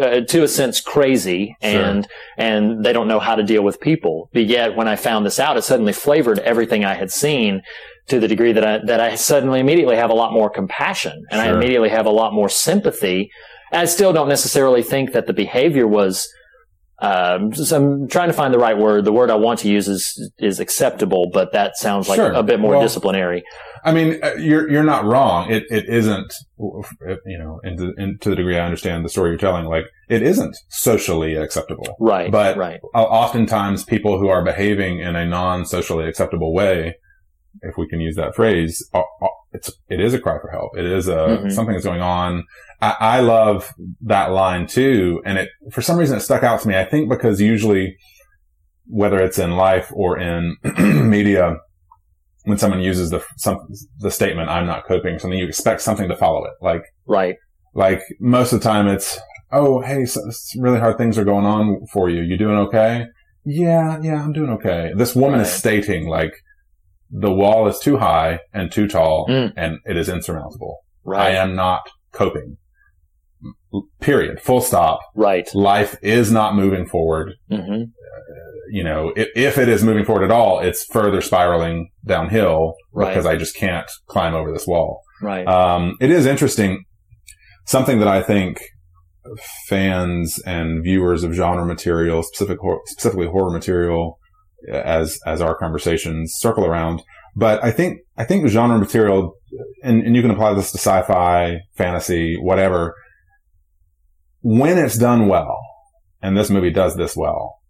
uh, to a sense crazy and, and they don't know how to deal with people. But yet when I found this out, it suddenly flavored everything I had seen to the degree that I, that I suddenly immediately have a lot more compassion and I immediately have a lot more sympathy. I still don't necessarily think that the behavior was, um, so I'm trying to find the right word. The word I want to use is, is acceptable, but that sounds like Sure. a bit more Well- disciplinary. I mean, uh, you're you're not wrong. It it isn't, you know, and to, and to the degree I understand the story you're telling, like it isn't socially acceptable. Right. But- right. Oftentimes, people who are behaving in a non-socially acceptable way, if we can use that phrase, it's it is a cry for help. It is a Mhm. something is going on. I, I love that line too, and it for some reason it stuck out to me. I think because usually, whether it's in life or in media, when someone uses the some the statement "I'm not coping," something you expect something to follow it. Like Right. like most of the time, it's oh hey, so, really hard things are going on for you. You doing okay? Yeah, yeah, I'm doing okay. This woman is stating like the wall is too high and too tall, Mm. and it is insurmountable. I am not coping. Period. Full stop. Right. Life is not moving forward. hmm You know, if, if it is moving forward at all, it's further spiraling downhill Right. because I just can't climb over this wall. Right. Um, it is interesting. Something that I think fans and viewers of genre material, specific, hor- specifically horror material, as as our conversations circle around. But I think I think genre material, and, and you can apply this to sci-fi, fantasy, whatever. When it's done well, and this movie does this well,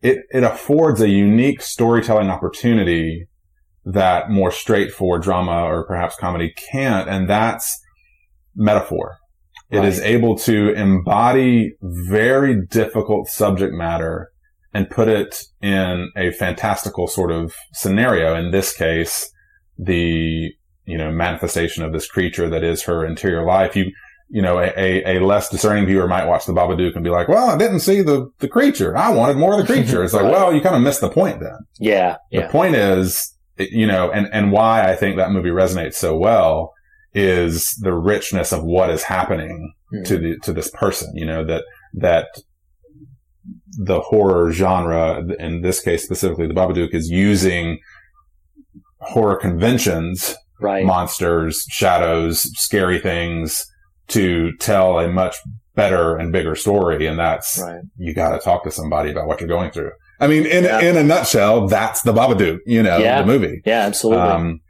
it it affords a unique storytelling opportunity that more straightforward drama or perhaps comedy can't, and that's metaphor. It is Right. able to embody very difficult subject matter and put it in a fantastical sort of scenario. In this case, the, you know, manifestation of this creature that is her interior life. You, you know, a, a, a less discerning viewer might watch the Babadook and be like, well, I didn't see the, the creature. I wanted more of the creature. It's like, Right. well, you kind of missed the point then. yeah. The Yeah. point is, you know, and, and why I think that movie resonates so well is the richness of what is happening Mhm. to the, to this person, you know, that, that the horror genre, in this case specifically the Babadook is using horror conventions, Right. monsters, shadows, scary things to tell a much better and bigger story. And that's, Right. you got to talk to somebody about what you're going through. I mean, in Yeah. in a nutshell, that's the Babadook, you know, Yeah. the movie. Yeah. Absolutely. Um,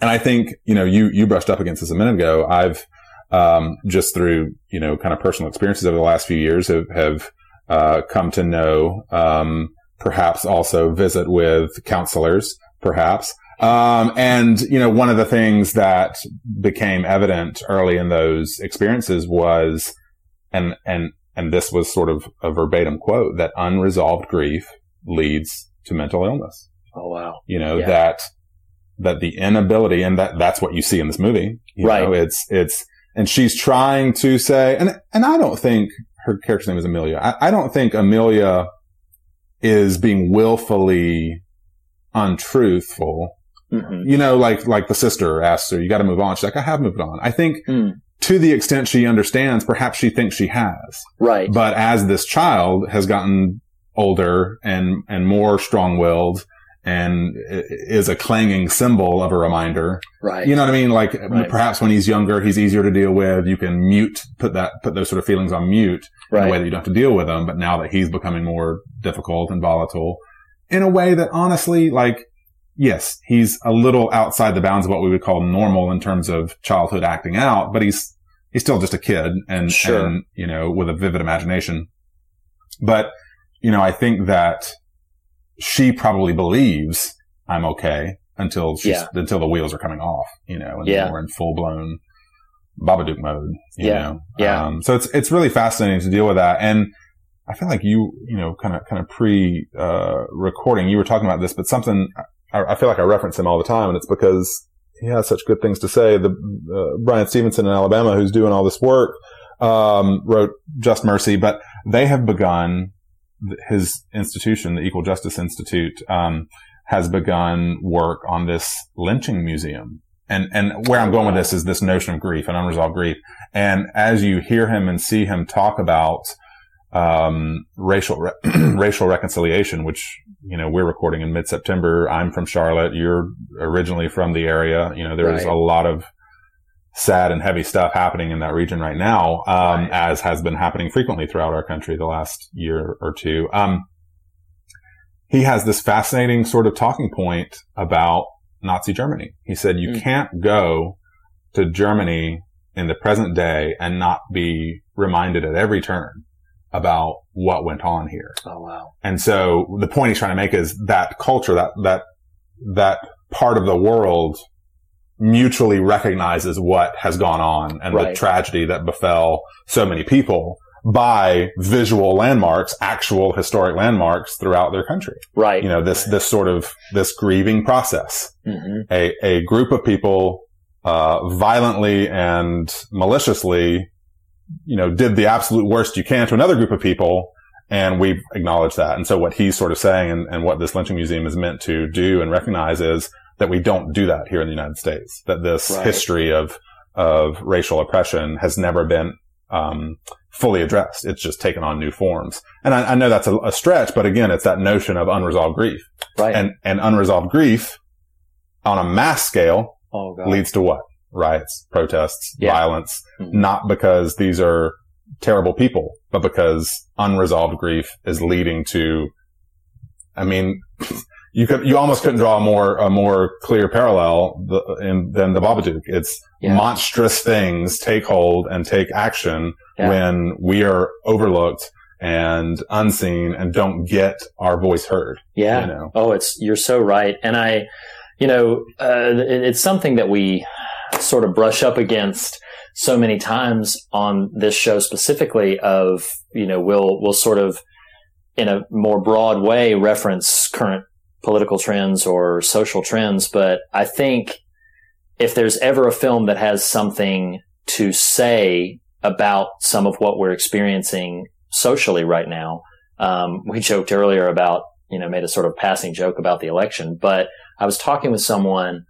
and I think you know you you brushed up against this a minute ago. I've um, just through you know kind of personal experiences over the last few years have have uh, come to know, um, perhaps also visit with counselors, perhaps. Um, and you know, one of the things that became evident early in those experiences was, and and and this was sort of a verbatim quote that unresolved grief leads to mental illness. oh wow. You know Yeah. that that the inability, and that that's what you see in this movie. You Right. know, it's it's and she's trying to say, and and I don't think her character's name is Amelia. I, I don't think Amelia is being willfully untruthful. Hmm You know, like like the sister asks her, "You got to move on." She's like, "I have moved on." I think Mm. to the extent she understands, perhaps she thinks she has. Right. But as this child has gotten older and and more strong-willed and is a clanging cymbal of a reminder, right. you know what I mean? Like Right. perhaps when he's younger, he's easier to deal with. You can mute, put that, put those sort of feelings on mute in a way that you don't have to deal with them. But now that he's becoming more difficult and volatile in a way that honestly, like, yes, he's a little outside the bounds of what we would call normal in terms of childhood acting out, but he's, he's still just a kid and, Sure. and, you know, with a vivid imagination. But, you know, I think that she probably believes I'm okay until she's, Yeah. until the wheels are coming off, you know, and Yeah. we're in full blown Babadook mode, you Yeah. know. Yeah. Um, so it's, it's really fascinating to deal with that. And I feel like you, you know, kind of, kind of pre, uh, recording, you were talking about this, but something, I, I feel like I reference him all the time and it's because he has such good things to say. The, uh, Bryan Stevenson in Alabama, who's doing all this work, um, wrote Just Mercy, but they have begun his institution, the Equal Justice Institute, um, has begun work on this lynching museum. And, and where I'm going with this is this notion of grief and unresolved grief. And as you hear him and see him talk about, um, racial, re- racial reconciliation, which, you know, we're recording in mid-September. I'm from Charlotte. You're originally from the area. You know, there's Right. a lot of sad and heavy stuff happening in that region right now, um, Right. as has been happening frequently throughout our country the last year or two. Um, he has this fascinating sort of talking point about Nazi Germany. He said, you Mm. can't go to Germany in the present day and not be reminded at every turn about what went on here. Oh wow. And so the point he's trying to make is that culture, that, that, that part of the world mutually recognizes what has gone on and the tragedy that befell so many people by visual landmarks, actual historic landmarks throughout their country. Right. You know, this, this sort of, this grieving process hmm a, a group of people, uh, violently and maliciously, you know, did the absolute worst you can to another group of people. And we acknowledge that. And so what he's sort of saying and, and what this lynching museum is meant to do and recognize is that we don't do that here in the United States, that this Right. history of, of racial oppression has never been, um, fully addressed. It's just taken on new forms. And I, I know that's a, a stretch, but again, it's that notion of unresolved grief Right. and, and unresolved grief on a mass scale oh god. leads to what? Riots, protests, Yeah. violence, Mhm. not because these are terrible people, but because unresolved grief is leading to, I mean, you could, you almost couldn't draw a more, a more clear parallel th- in, than the Babadook. It's Yeah. monstrous things take hold and take action Yeah. when we are overlooked and unseen and don't get our voice heard. Yeah. You know? Oh, it's you're so right, and I, you know, uh, it- it's something that we sort of brush up against so many times on this show specifically. Of you know, we'll we'll sort of in a more broad way reference current political trends or social trends, but I think if there's ever a film that has something to say about some of what we're experiencing socially right now, um, we joked earlier about, you know, made a sort of passing joke about the election, but I was talking with someone,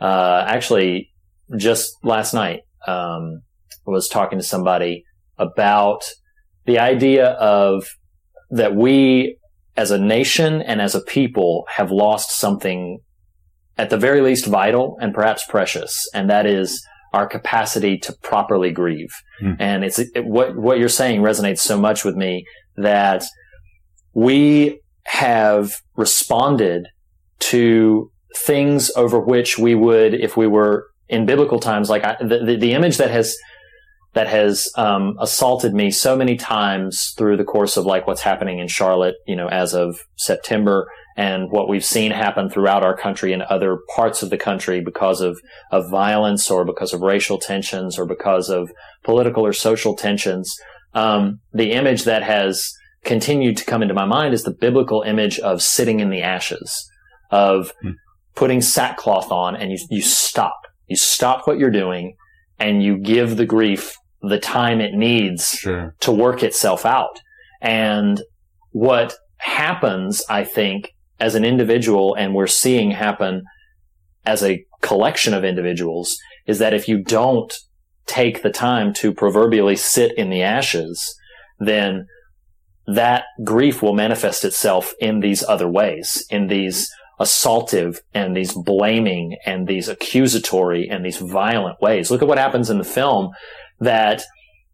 uh, actually just last night, um, was talking to somebody about the idea of that we as a nation and as a people have lost something at the very least vital and perhaps precious. And that is our capacity to properly grieve. Hmm. And it's it, what, what you're saying resonates so much with me that we have responded to things over which we would, if we were in biblical times, like I, the, the, the image that has, that has, um, assaulted me so many times through the course of like what's happening in Charlotte, you know, as of September and what we've seen happen throughout our country and other parts of the country because of, of violence or because of racial tensions or because of political or social tensions. Um, the image that has continued to come into my mind is the biblical image of sitting in the ashes, of Hmm. putting sackcloth on and you, you stop. You stop what you're doing and you give the grief the time it needs Sure. to work itself out. And what happens, I think, as an individual, and we're seeing happen as a collection of individuals, is that if you don't take the time to proverbially sit in the ashes, then that grief will manifest itself in these other ways, in these assaultive and these blaming and these accusatory and these violent ways. Look at what happens in the film that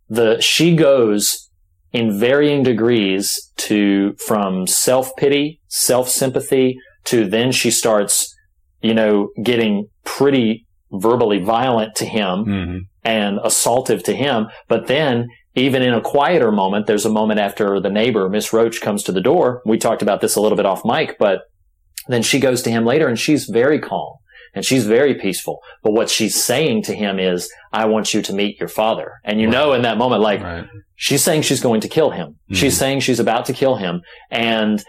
the, she goes in varying degrees to, from self-pity, self-sympathy to then she starts, you know, getting pretty verbally violent to him hmm and assaultive to him. But then even in a quieter moment, there's a moment after the neighbor, Miss Roach, comes to the door. We talked about this a little bit off mic, but then she goes to him later and she's very calm and she's very peaceful. But what she's saying to him is, I want you to meet your father. And you know, in that moment, like Right. she's saying she's going to kill him. Mm-hmm. She's saying she's about to kill him. And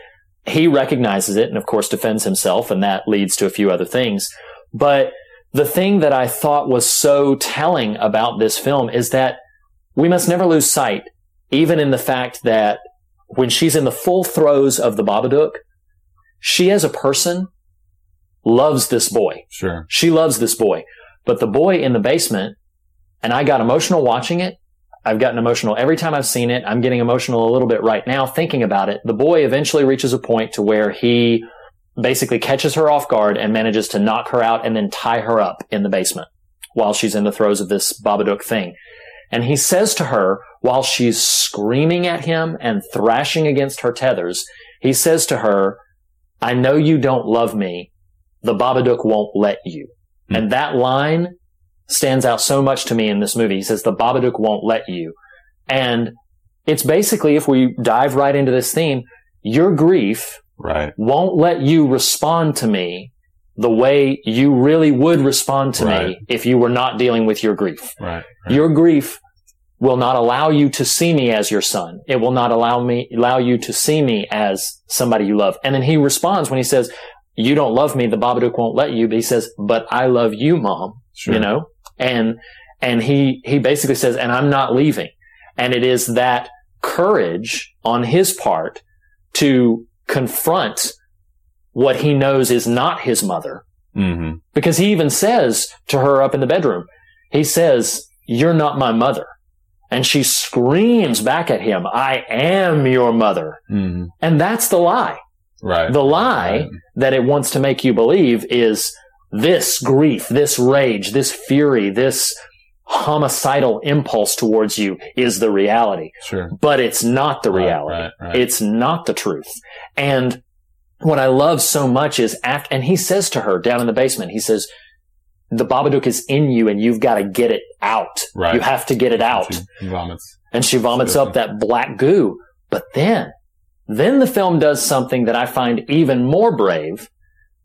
he recognizes it and of course defends himself. And that leads to a few other things. But the thing that I thought was so telling about this film is that we must never lose sight, even in the fact that when she's in the full throes of the Babadook, she as a person loves this boy. Sure. She loves this boy. But the boy in the basement, and I got emotional watching it. I've gotten emotional every time I've seen it. I'm getting emotional a little bit right now thinking about it. The boy eventually reaches a point to where he basically catches her off guard and manages to knock her out and then tie her up in the basement while she's in the throes of this Babadook thing. And he says to her while she's screaming at him and thrashing against her tethers, he says to her, I know you don't love me. The Babadook won't let you. Hmm. And that line stands out so much to me in this movie. He says, the Babadook won't let you. And it's basically, if we dive right into this theme, your grief Right. won't let you respond to me the way you really would respond to Right. me if you were not dealing with your grief. Right. Your grief will not allow you to see me as your son. It will not allow me, allow you to see me as somebody you love. And then he responds when he says, you don't love me, the Babadook won't let you, but he says, but I love you, mom, Sure. you know? And, and he, he basically says, and I'm not leaving. And it is that courage on his part to confront what he knows is not his mother Mm-hmm. because he even says to her up in the bedroom, he says, you're not my mother. And she screams back at him, I am your mother. Mm-hmm. And that's the lie. Right. The lie Right. that it wants to make you believe is this grief, this rage, this fury, this homicidal impulse towards you is the reality. Sure. But it's not the reality. right, right. It's not the truth. And what I love so much is after, and he says to her down in the basement, he says, the Babadook is in you and you've got to get it out. Right. You have to get it out. She vomits. And she vomits up that black goo. But then, then the film does something that I find even more brave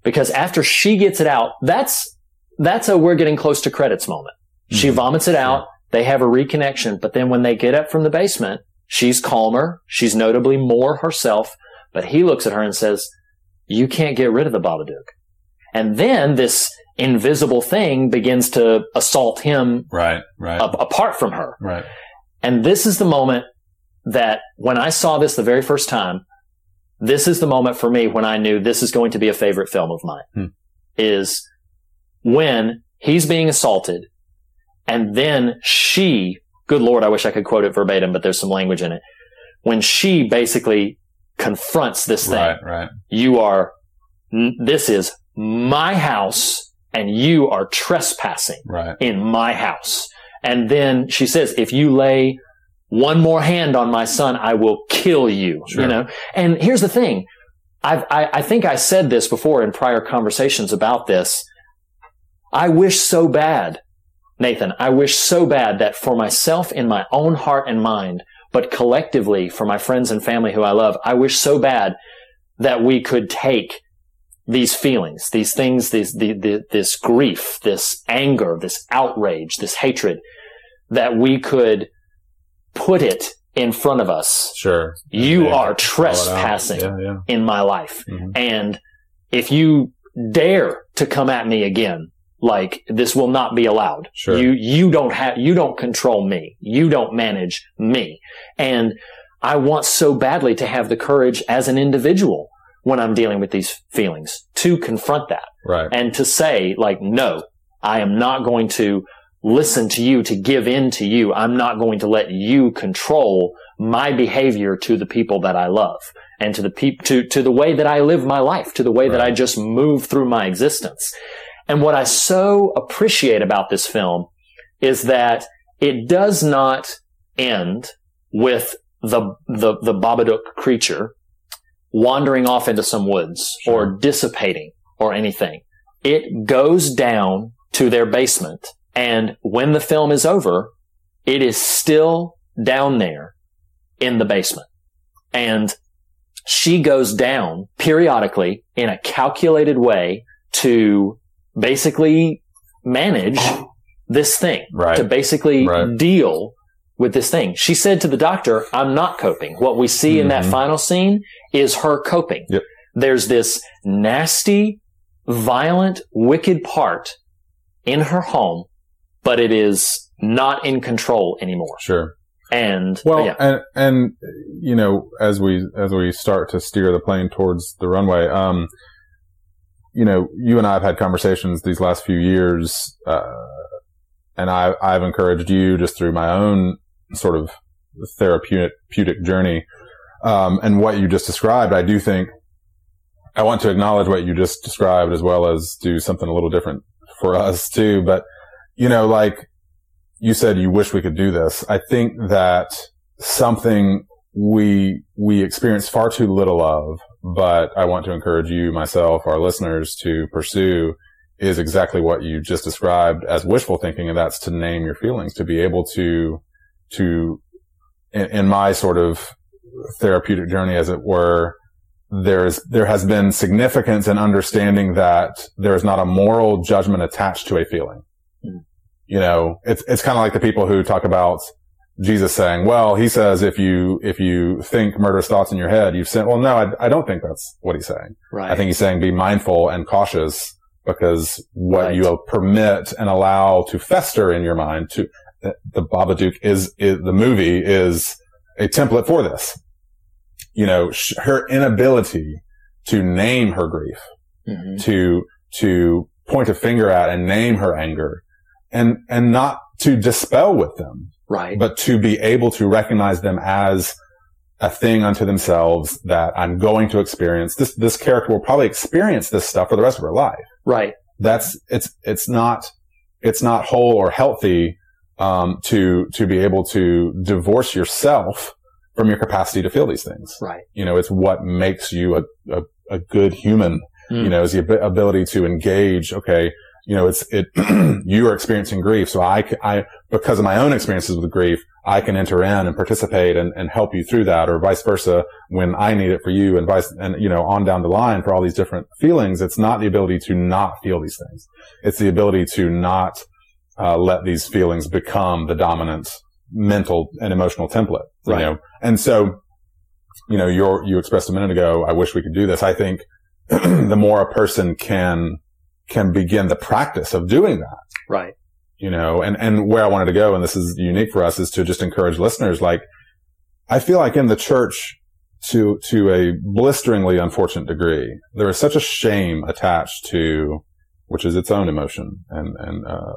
because after she gets it out, that's, that's a we're getting close to credits moment. She Mhm. vomits it out. They have a reconnection. But then when they get up from the basement, she's calmer. She's notably more herself. But he looks at her and says, you can't get rid of the Babadook. And then this invisible thing begins to assault him Right. Right. a- apart from her. Right. And this is the moment that when I saw this the very first time, this is the moment for me when I knew this is going to be a favorite film of mine. Hmm. Is when he's being assaulted and then she, good Lord, I wish I could quote it verbatim, but there's some language in it. When she basically confronts this thing, Right. Right. you are, this is my house and you are trespassing Right. in my house. And then she says, if you lay one more hand on my son, I will kill you. Sure. You know, and here's the thing. I've, I, I think I said this before in prior conversations about this. I wish so bad, Nathan, I wish so bad that for myself in my own heart and mind, but collectively for my friends and family who I love, I wish so bad that we could take these feelings, these things, these, the, the, this grief, this anger, this outrage, this hatred, that we could put it in front of us. Sure. You Yeah. are Call it out. trespassing Yeah. Yeah. in my life. Mhm. And if you dare to come at me again, like this will not be allowed. Sure. You, you don't have, you don't control me. You don't manage me. And I want so badly to have the courage as an individual when I'm dealing with these feelings to confront that Right. and to say like, no, I am not going to listen to you, to give in to you. I'm not going to let you control my behavior to the people that I love and to the peop- to, to the way that I live my life, to the way that I just move through my existence. And what I so appreciate about this film is that it does not end with the, the, the Babadook creature wandering off into some woods Sure. or dissipating or anything. It goes down to their basement And when the film is over, it is still down there in the basement. And she goes down periodically in a calculated way to basically manage this thing, Right. to basically Right. deal with this thing. She said to the doctor, I'm not coping. What we see in that Mhm. final scene is her coping. Yep. There's this nasty, violent, wicked part in her home, but it is not in control anymore. Sure. And Well, yeah, and and you know, as we as we start to steer the plane towards the runway, um, you know, you and I have had conversations these last few years, uh, and I I've encouraged you just through my own sort of therapeutic journey, um, and what you just described. I do think I want to acknowledge what you just described as well as do something a little different for us too. But you know, like you said you wish we could do this. I think that something we we experience far too little of, but I want to encourage you, myself, our listeners to pursue is exactly what you just described as wishful thinking, and that's to name your feelings, to be able to to in, in my sort of therapeutic journey, as it were, there's there has been significance in understanding that there is not a moral judgment attached to a feeling hmm. you know, it's, it's kind of like the people who talk about Jesus saying, well, he says, if you, if you think murderous thoughts in your head, you've sinned. Well, no, I, I don't think that's what he's saying. right. I think he's saying be mindful and cautious because what Right. you permit and allow to fester in your mind to, the Babadook is, is, the movie is a template for this. You know, sh- her inability to name her grief Mhm. to to point a finger at and name her anger and and not to dispel with them right. but to be able to recognize them as a thing unto themselves that I'm going to experience this this character will probably experience this stuff for the rest of her life right. that's it's it's not it's not whole or healthy um, to to be able to divorce yourself from your capacity to feel these things Right. you know it's what makes you a, a, a good human Mm. you know, is the ab- ability to engage. Okay. You know, it's, it, you are experiencing grief. So I I because of my own experiences with grief, I can enter in and participate and, and help you through that or vice versa when I need it for you and vice, and, you know, on down the line for all these different feelings. It's not the ability to not feel these things. It's the ability to not, uh, let these feelings become the dominant mental and emotional template. You Right. know, and so, you know, your, you expressed a minute ago, I wish we could do this. I think the more a person can can begin the practice of doing that Right. you know and and where i wanted to go and this is unique for us is to just encourage listeners like i feel like in the church to to a blisteringly unfortunate degree there is such a shame attached to which is its own emotion and and uh,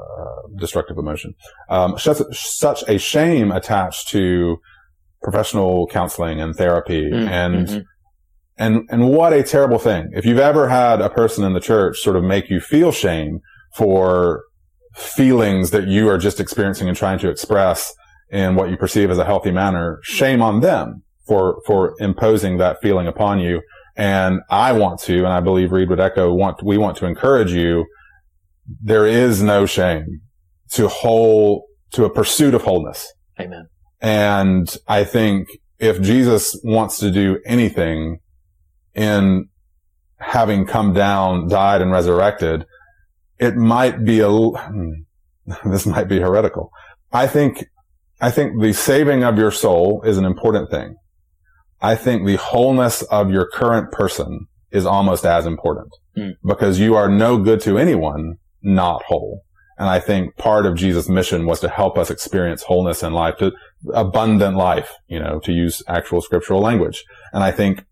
destructive emotion um, such, such a shame attached to professional counseling and therapy Mm, and mhm. and and what a terrible thing. If you've ever had a person in the church sort of make you feel shame for feelings that you are just experiencing and trying to express in what you perceive as a healthy manner, shame on them for for imposing that feeling upon you. And I want to, and I believe Reed would echo, want we want to encourage you. There is no shame to whole to a pursuit of wholeness. Amen. And I think if Jesus wants to do anything in having come down, died and resurrected, it might be a, this might be heretical. I think, I think the saving of your soul is an important thing. I think the wholeness of your current person is almost as important Hmm. because you are no good to anyone not whole. And I think part of Jesus' mission was to help us experience wholeness in life, to abundant life, you know, to use actual scriptural language. And I think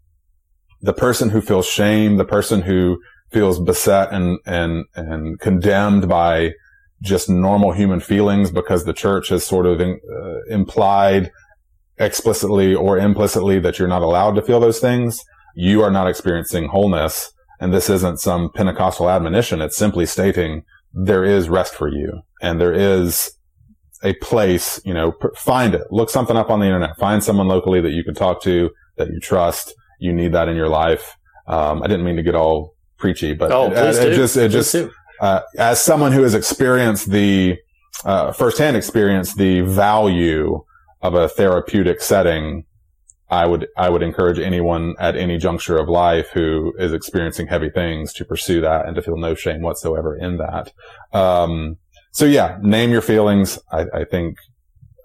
the person who feels shame, the person who feels beset and, and, and condemned by just normal human feelings because the church has sort of in, uh, implied explicitly or implicitly that you're not allowed to feel those things. You are not experiencing wholeness. And this isn't some Pentecostal admonition. It's simply stating there is rest for you and there is a place, you know, find it, look something up on the internet, find someone locally that you can talk to that you trust. You need that in your life. Um, I didn't mean to get all preachy, but Oh, it, please it just, it Please just, uh, as someone who has experienced the, uh, firsthand experience the value of a therapeutic setting, I would I would encourage anyone at any juncture of life who is experiencing heavy things to pursue that and to feel no shame whatsoever in that. Um, so yeah, name your feelings. I, I think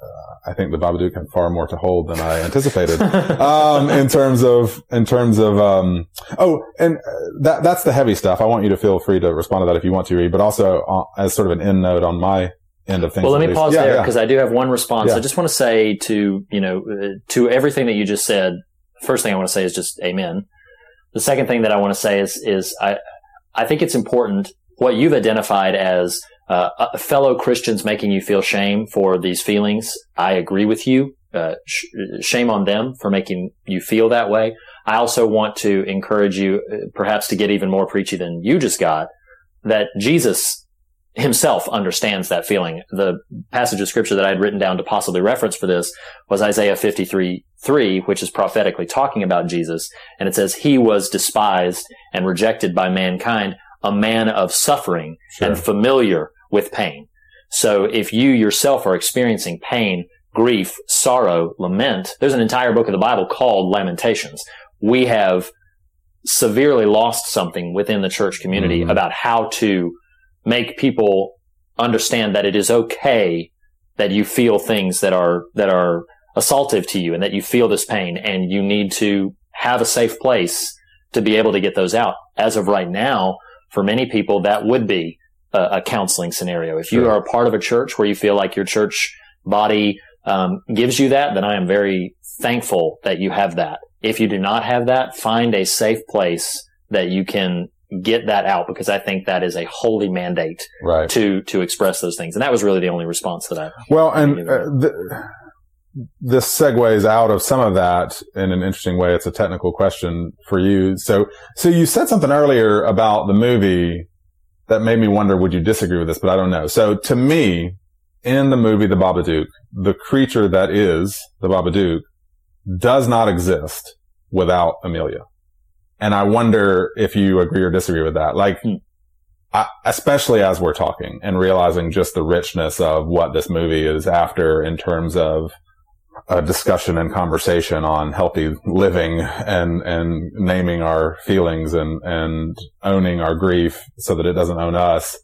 uh, I think the Babadook had far more to hold than I anticipated. um, in terms of in terms of um, oh, and uh, that that's the heavy stuff. I want you to feel free to respond to that if you want to, Reed. But also uh, as sort of an end note on my end of things. Well, let me pause Yeah, there yeah. because I do have one response. Yeah. I just want to say to you know uh, to everything that you just said. First thing I want to say is just amen. The second thing that I want to say is is I I think it's important what you've identified as uh, uh, fellow Christians making you feel shame for these feelings. I agree with you. Uh, sh- shame on them for making you feel that way. I also want to encourage you, uh, perhaps to get even more preachy than you just got, that Jesus himself understands that feeling. The passage of scripture that I had written down to possibly reference for this was Isaiah 53 3, which is prophetically talking about Jesus. And it says, He was despised and rejected by mankind, a man of suffering Sure. and familiar with pain. So if you yourself are experiencing pain, grief, sorrow, lament, there's an entire book of the Bible called Lamentations. We have severely lost something within the church community Mhm. about how to make people understand that it is okay that you feel things that are that are assaultive to you and that you feel this pain and you need to have a safe place to be able to get those out. As of right now, for many people, that would be a, a counseling scenario. If you are a part of a church where you feel like your church body um, gives you that, then I am very thankful that you have that. If you do not have that, find a safe place that you can get that out because I think that is a holy mandate right. to to express those things. And that was really the only response that I Well, and uh, th- this segues out of some of that in an interesting way. It's a technical question for you. So, so you said something earlier about the movie that made me wonder, would you disagree with this? But I don't know. So to me, in the movie The Babadook, the creature that is the Babadook does not exist without Amelia. And I wonder if you agree or disagree with that. Like, Hmm. I, especially as we're talking and realizing just the richness of what this movie is after in terms of a discussion and conversation on healthy living and, and naming our feelings and, and owning our grief so that it doesn't own us.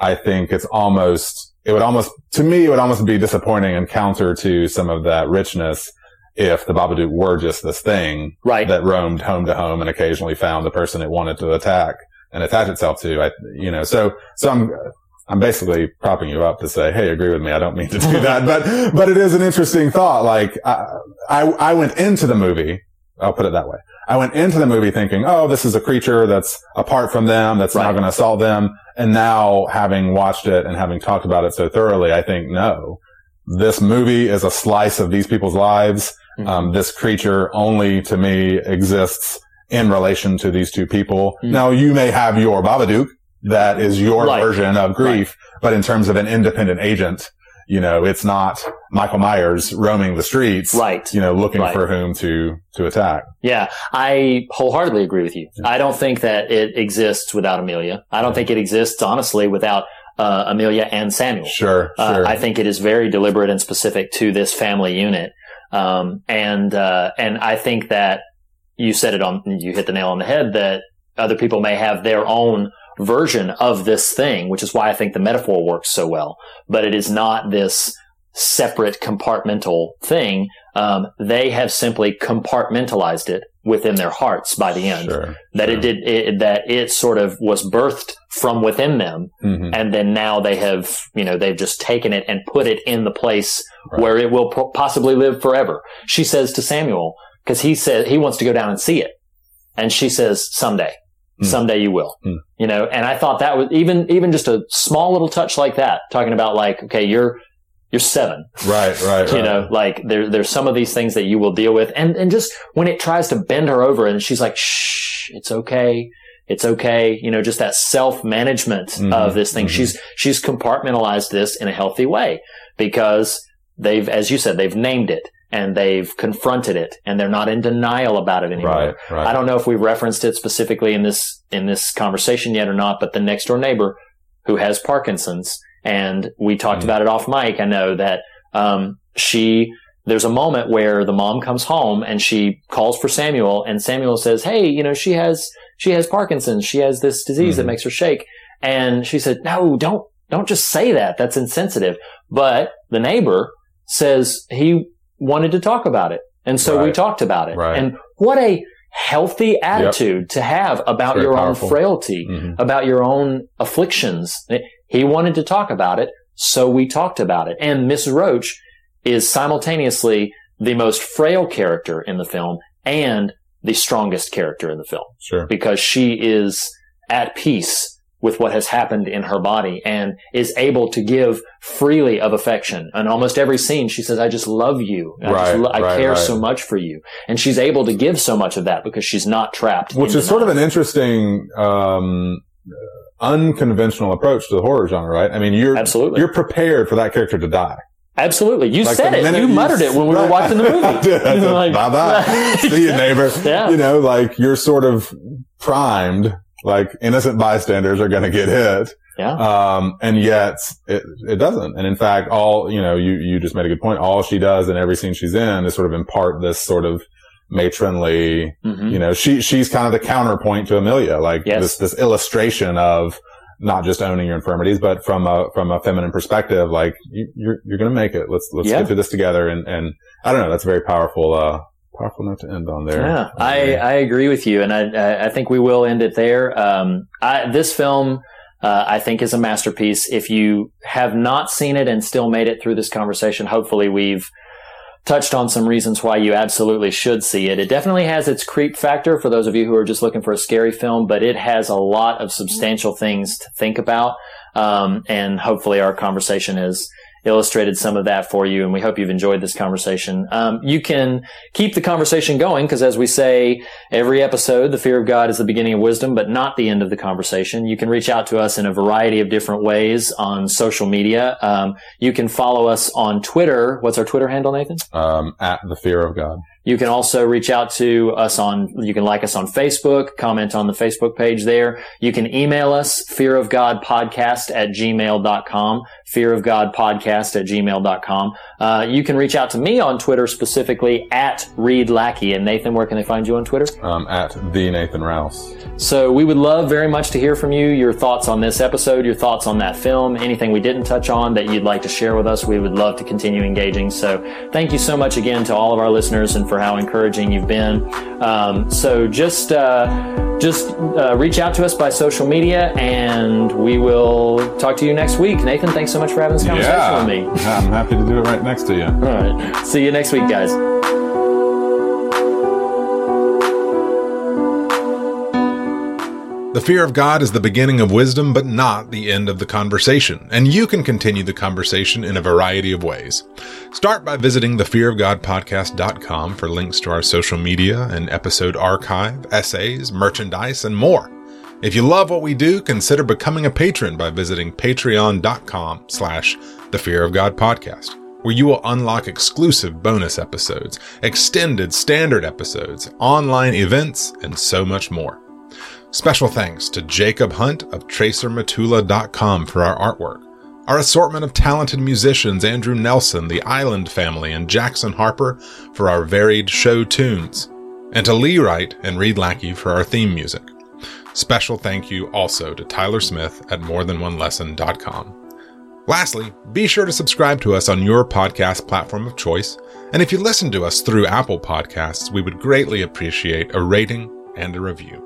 I think it's almost, it would almost, to me, it would almost be disappointing and counter to some of that richness if the Babadook were just this thing right. that roamed home to home and occasionally found the person it wanted to attack and attach itself to. I, you know, so, so I'm, I'm basically propping you up to say, Hey, agree with me. I don't mean to do that, but, but it is an interesting thought. Like, I, I, I went into the movie. I'll put it that way. I went into the movie thinking, Oh, this is a creature that's apart from them. That's Right. not going to assault them. And now having watched it and having talked about it so thoroughly, I think, no, this movie is a slice of these people's lives. Mhm. Um, this creature only to me exists in relation to these two people. Mhm. Now you may have your Babadook that is your Right. version of grief, but in terms of an independent agent, you know, it's not Michael Myers roaming the streets, Right. you know, looking Right. for whom to, to attack. Yeah, I wholeheartedly agree with you. I don't think that it exists without Amelia. I don't think it exists, honestly, without uh, Amelia and Samuel. Sure, Uh, sure. I think it is very deliberate and specific to this family unit. Um, and, uh, and I think that you said it on, you hit the nail on the head that other people may have their own version of this thing, which is why I think the metaphor works so well. But it is not this separate compartmental thing. Um, they have simply compartmentalized it within their hearts by the end. sure. That sure. it did, it, that it sort of was birthed from within them Mhm. and then now they have you know they've just taken it and put it in the place Right. where it will po- possibly live forever she says to samuel because he said he wants to go down and see it and she says someday Hmm. someday you will Hmm. you know and i thought that was even even just a small little touch like that talking about like okay you're you're seven Right, right, you right. know like there, there's some of these things that you will deal with and and just when it tries to bend her over and she's like shh it's okay it's okay you know just that self management Mhm, of this thing mhm. she's she's compartmentalized this in a healthy way because they've as you said they've named it and they've confronted it and they're not in denial about it anymore Right, right. I don't know if we've referenced it specifically in this in this conversation yet or not, but the next door neighbor who has Parkinson's And we talked Mhm. about it off mic. I know that, um, she, there's a moment where the mom comes home and she calls for Samuel and Samuel says, Hey, you know, she has, she has Parkinson's. She has this disease that Mhm. makes her shake. And she said, no, don't, don't just say that. That's insensitive. But the neighbor says he wanted to talk about it. And so we talked about it. Right. And what a healthy attitude to have about Very your powerful. own frailty, Mhm. about your own afflictions. He wanted to talk about it. So we talked about it. And Miss Roach is simultaneously the most frail character in the film and the strongest character in the film Sure. because she is at peace with what has happened in her body and is able to give freely of affection. And almost every scene, she says, I just love you. I, just Right, lo- I right, care right. so much for you. And she's able to give so much of that because she's not trapped. Which is sort of an interesting, um, unconventional approach to the horror genre, right? I mean, you're, Absolutely. you're prepared for that character to die. Absolutely. You Like said it. minute You muttered it when we were watching the movie. Did. You like- bye bye. See you, neighbor. Yeah. You know, like you're sort of primed, like innocent bystanders are going to get hit. Yeah. Um, and yet it, it doesn't. And in fact, all, you know, you, you just made a good point. All she does in every scene she's in is sort of impart this sort of matronly, Mhm. you know, she, she's kind of the counterpoint to Amelia, like Yes. this, this illustration of not just owning your infirmities, but from a, from a feminine perspective, like you, you're, you're going to make it. Let's, let's Yeah. get through this together. And, and I don't know. That's a very powerful, uh, powerful note to end on there. Yeah, I, I agree with you, and I- I I think we will end it there. Um, I, this film, uh, I think, is a masterpiece. If you have not seen it and still made it through this conversation, hopefully we've touched on some reasons why you absolutely should see it. It definitely has its creep factor for those of you who are just looking for a scary film, but it has a lot of substantial things to think about. Um, and hopefully our conversation has illustrated some of that for you. And we hope you've enjoyed this conversation. Um, you can keep the conversation going because as we say every episode, the fear of God is the beginning of wisdom, but not the end of the conversation. You can reach out to us in a variety of different ways on social media. Um, you can follow us on Twitter. What's our Twitter handle, Nathan? Um, at the fear of God. You can also reach out to us on, you can like us on Facebook, comment on the Facebook page there. You can email us, fearofgodpodcast at gmail.com, fearofgodpodcast at gmail.com. Uh, you can reach out to me on Twitter specifically at Reed Lackey. And Nathan, where can they find you on Twitter? Um, at the Nathan Rouse. So we would love very much to hear from you, your thoughts on this episode, your thoughts on that film, anything we didn't touch on that you'd like to share with us. We would love to continue engaging. So thank you so much again to all of our listeners and for how encouraging you've been. Um, so just, uh, just uh, reach out to us by social media and we will talk to you next week. Nathan, thanks so much for having this conversation with me. I'm happy to do it right next to you. All right. See you next week, guys. The fear of God is the beginning of wisdom, but not the end of the conversation, and you can continue the conversation in a variety of ways. Start by visiting thefearofgodpodcast.com for links to our social media and episode archive, essays, merchandise, and more. If you love what we do, consider becoming a patron by visiting patreon.com slash the fear of God podcast, where you will unlock exclusive bonus episodes, extended standard episodes, online events, and so much more. Special thanks to Jacob Hunt of TracerMatula.com for our artwork. Our assortment of talented musicians Andrew Nelson, the Island Family, and Jackson Harper for our varied show tunes. And to Lee Wright and Reed Lackey for our theme music. Special thank you also to Tyler Smith at morethanonelesson.com. Lastly, be sure to subscribe to us on your podcast platform of choice. And if you listen to us through Apple Podcasts, we would greatly appreciate a rating and a review.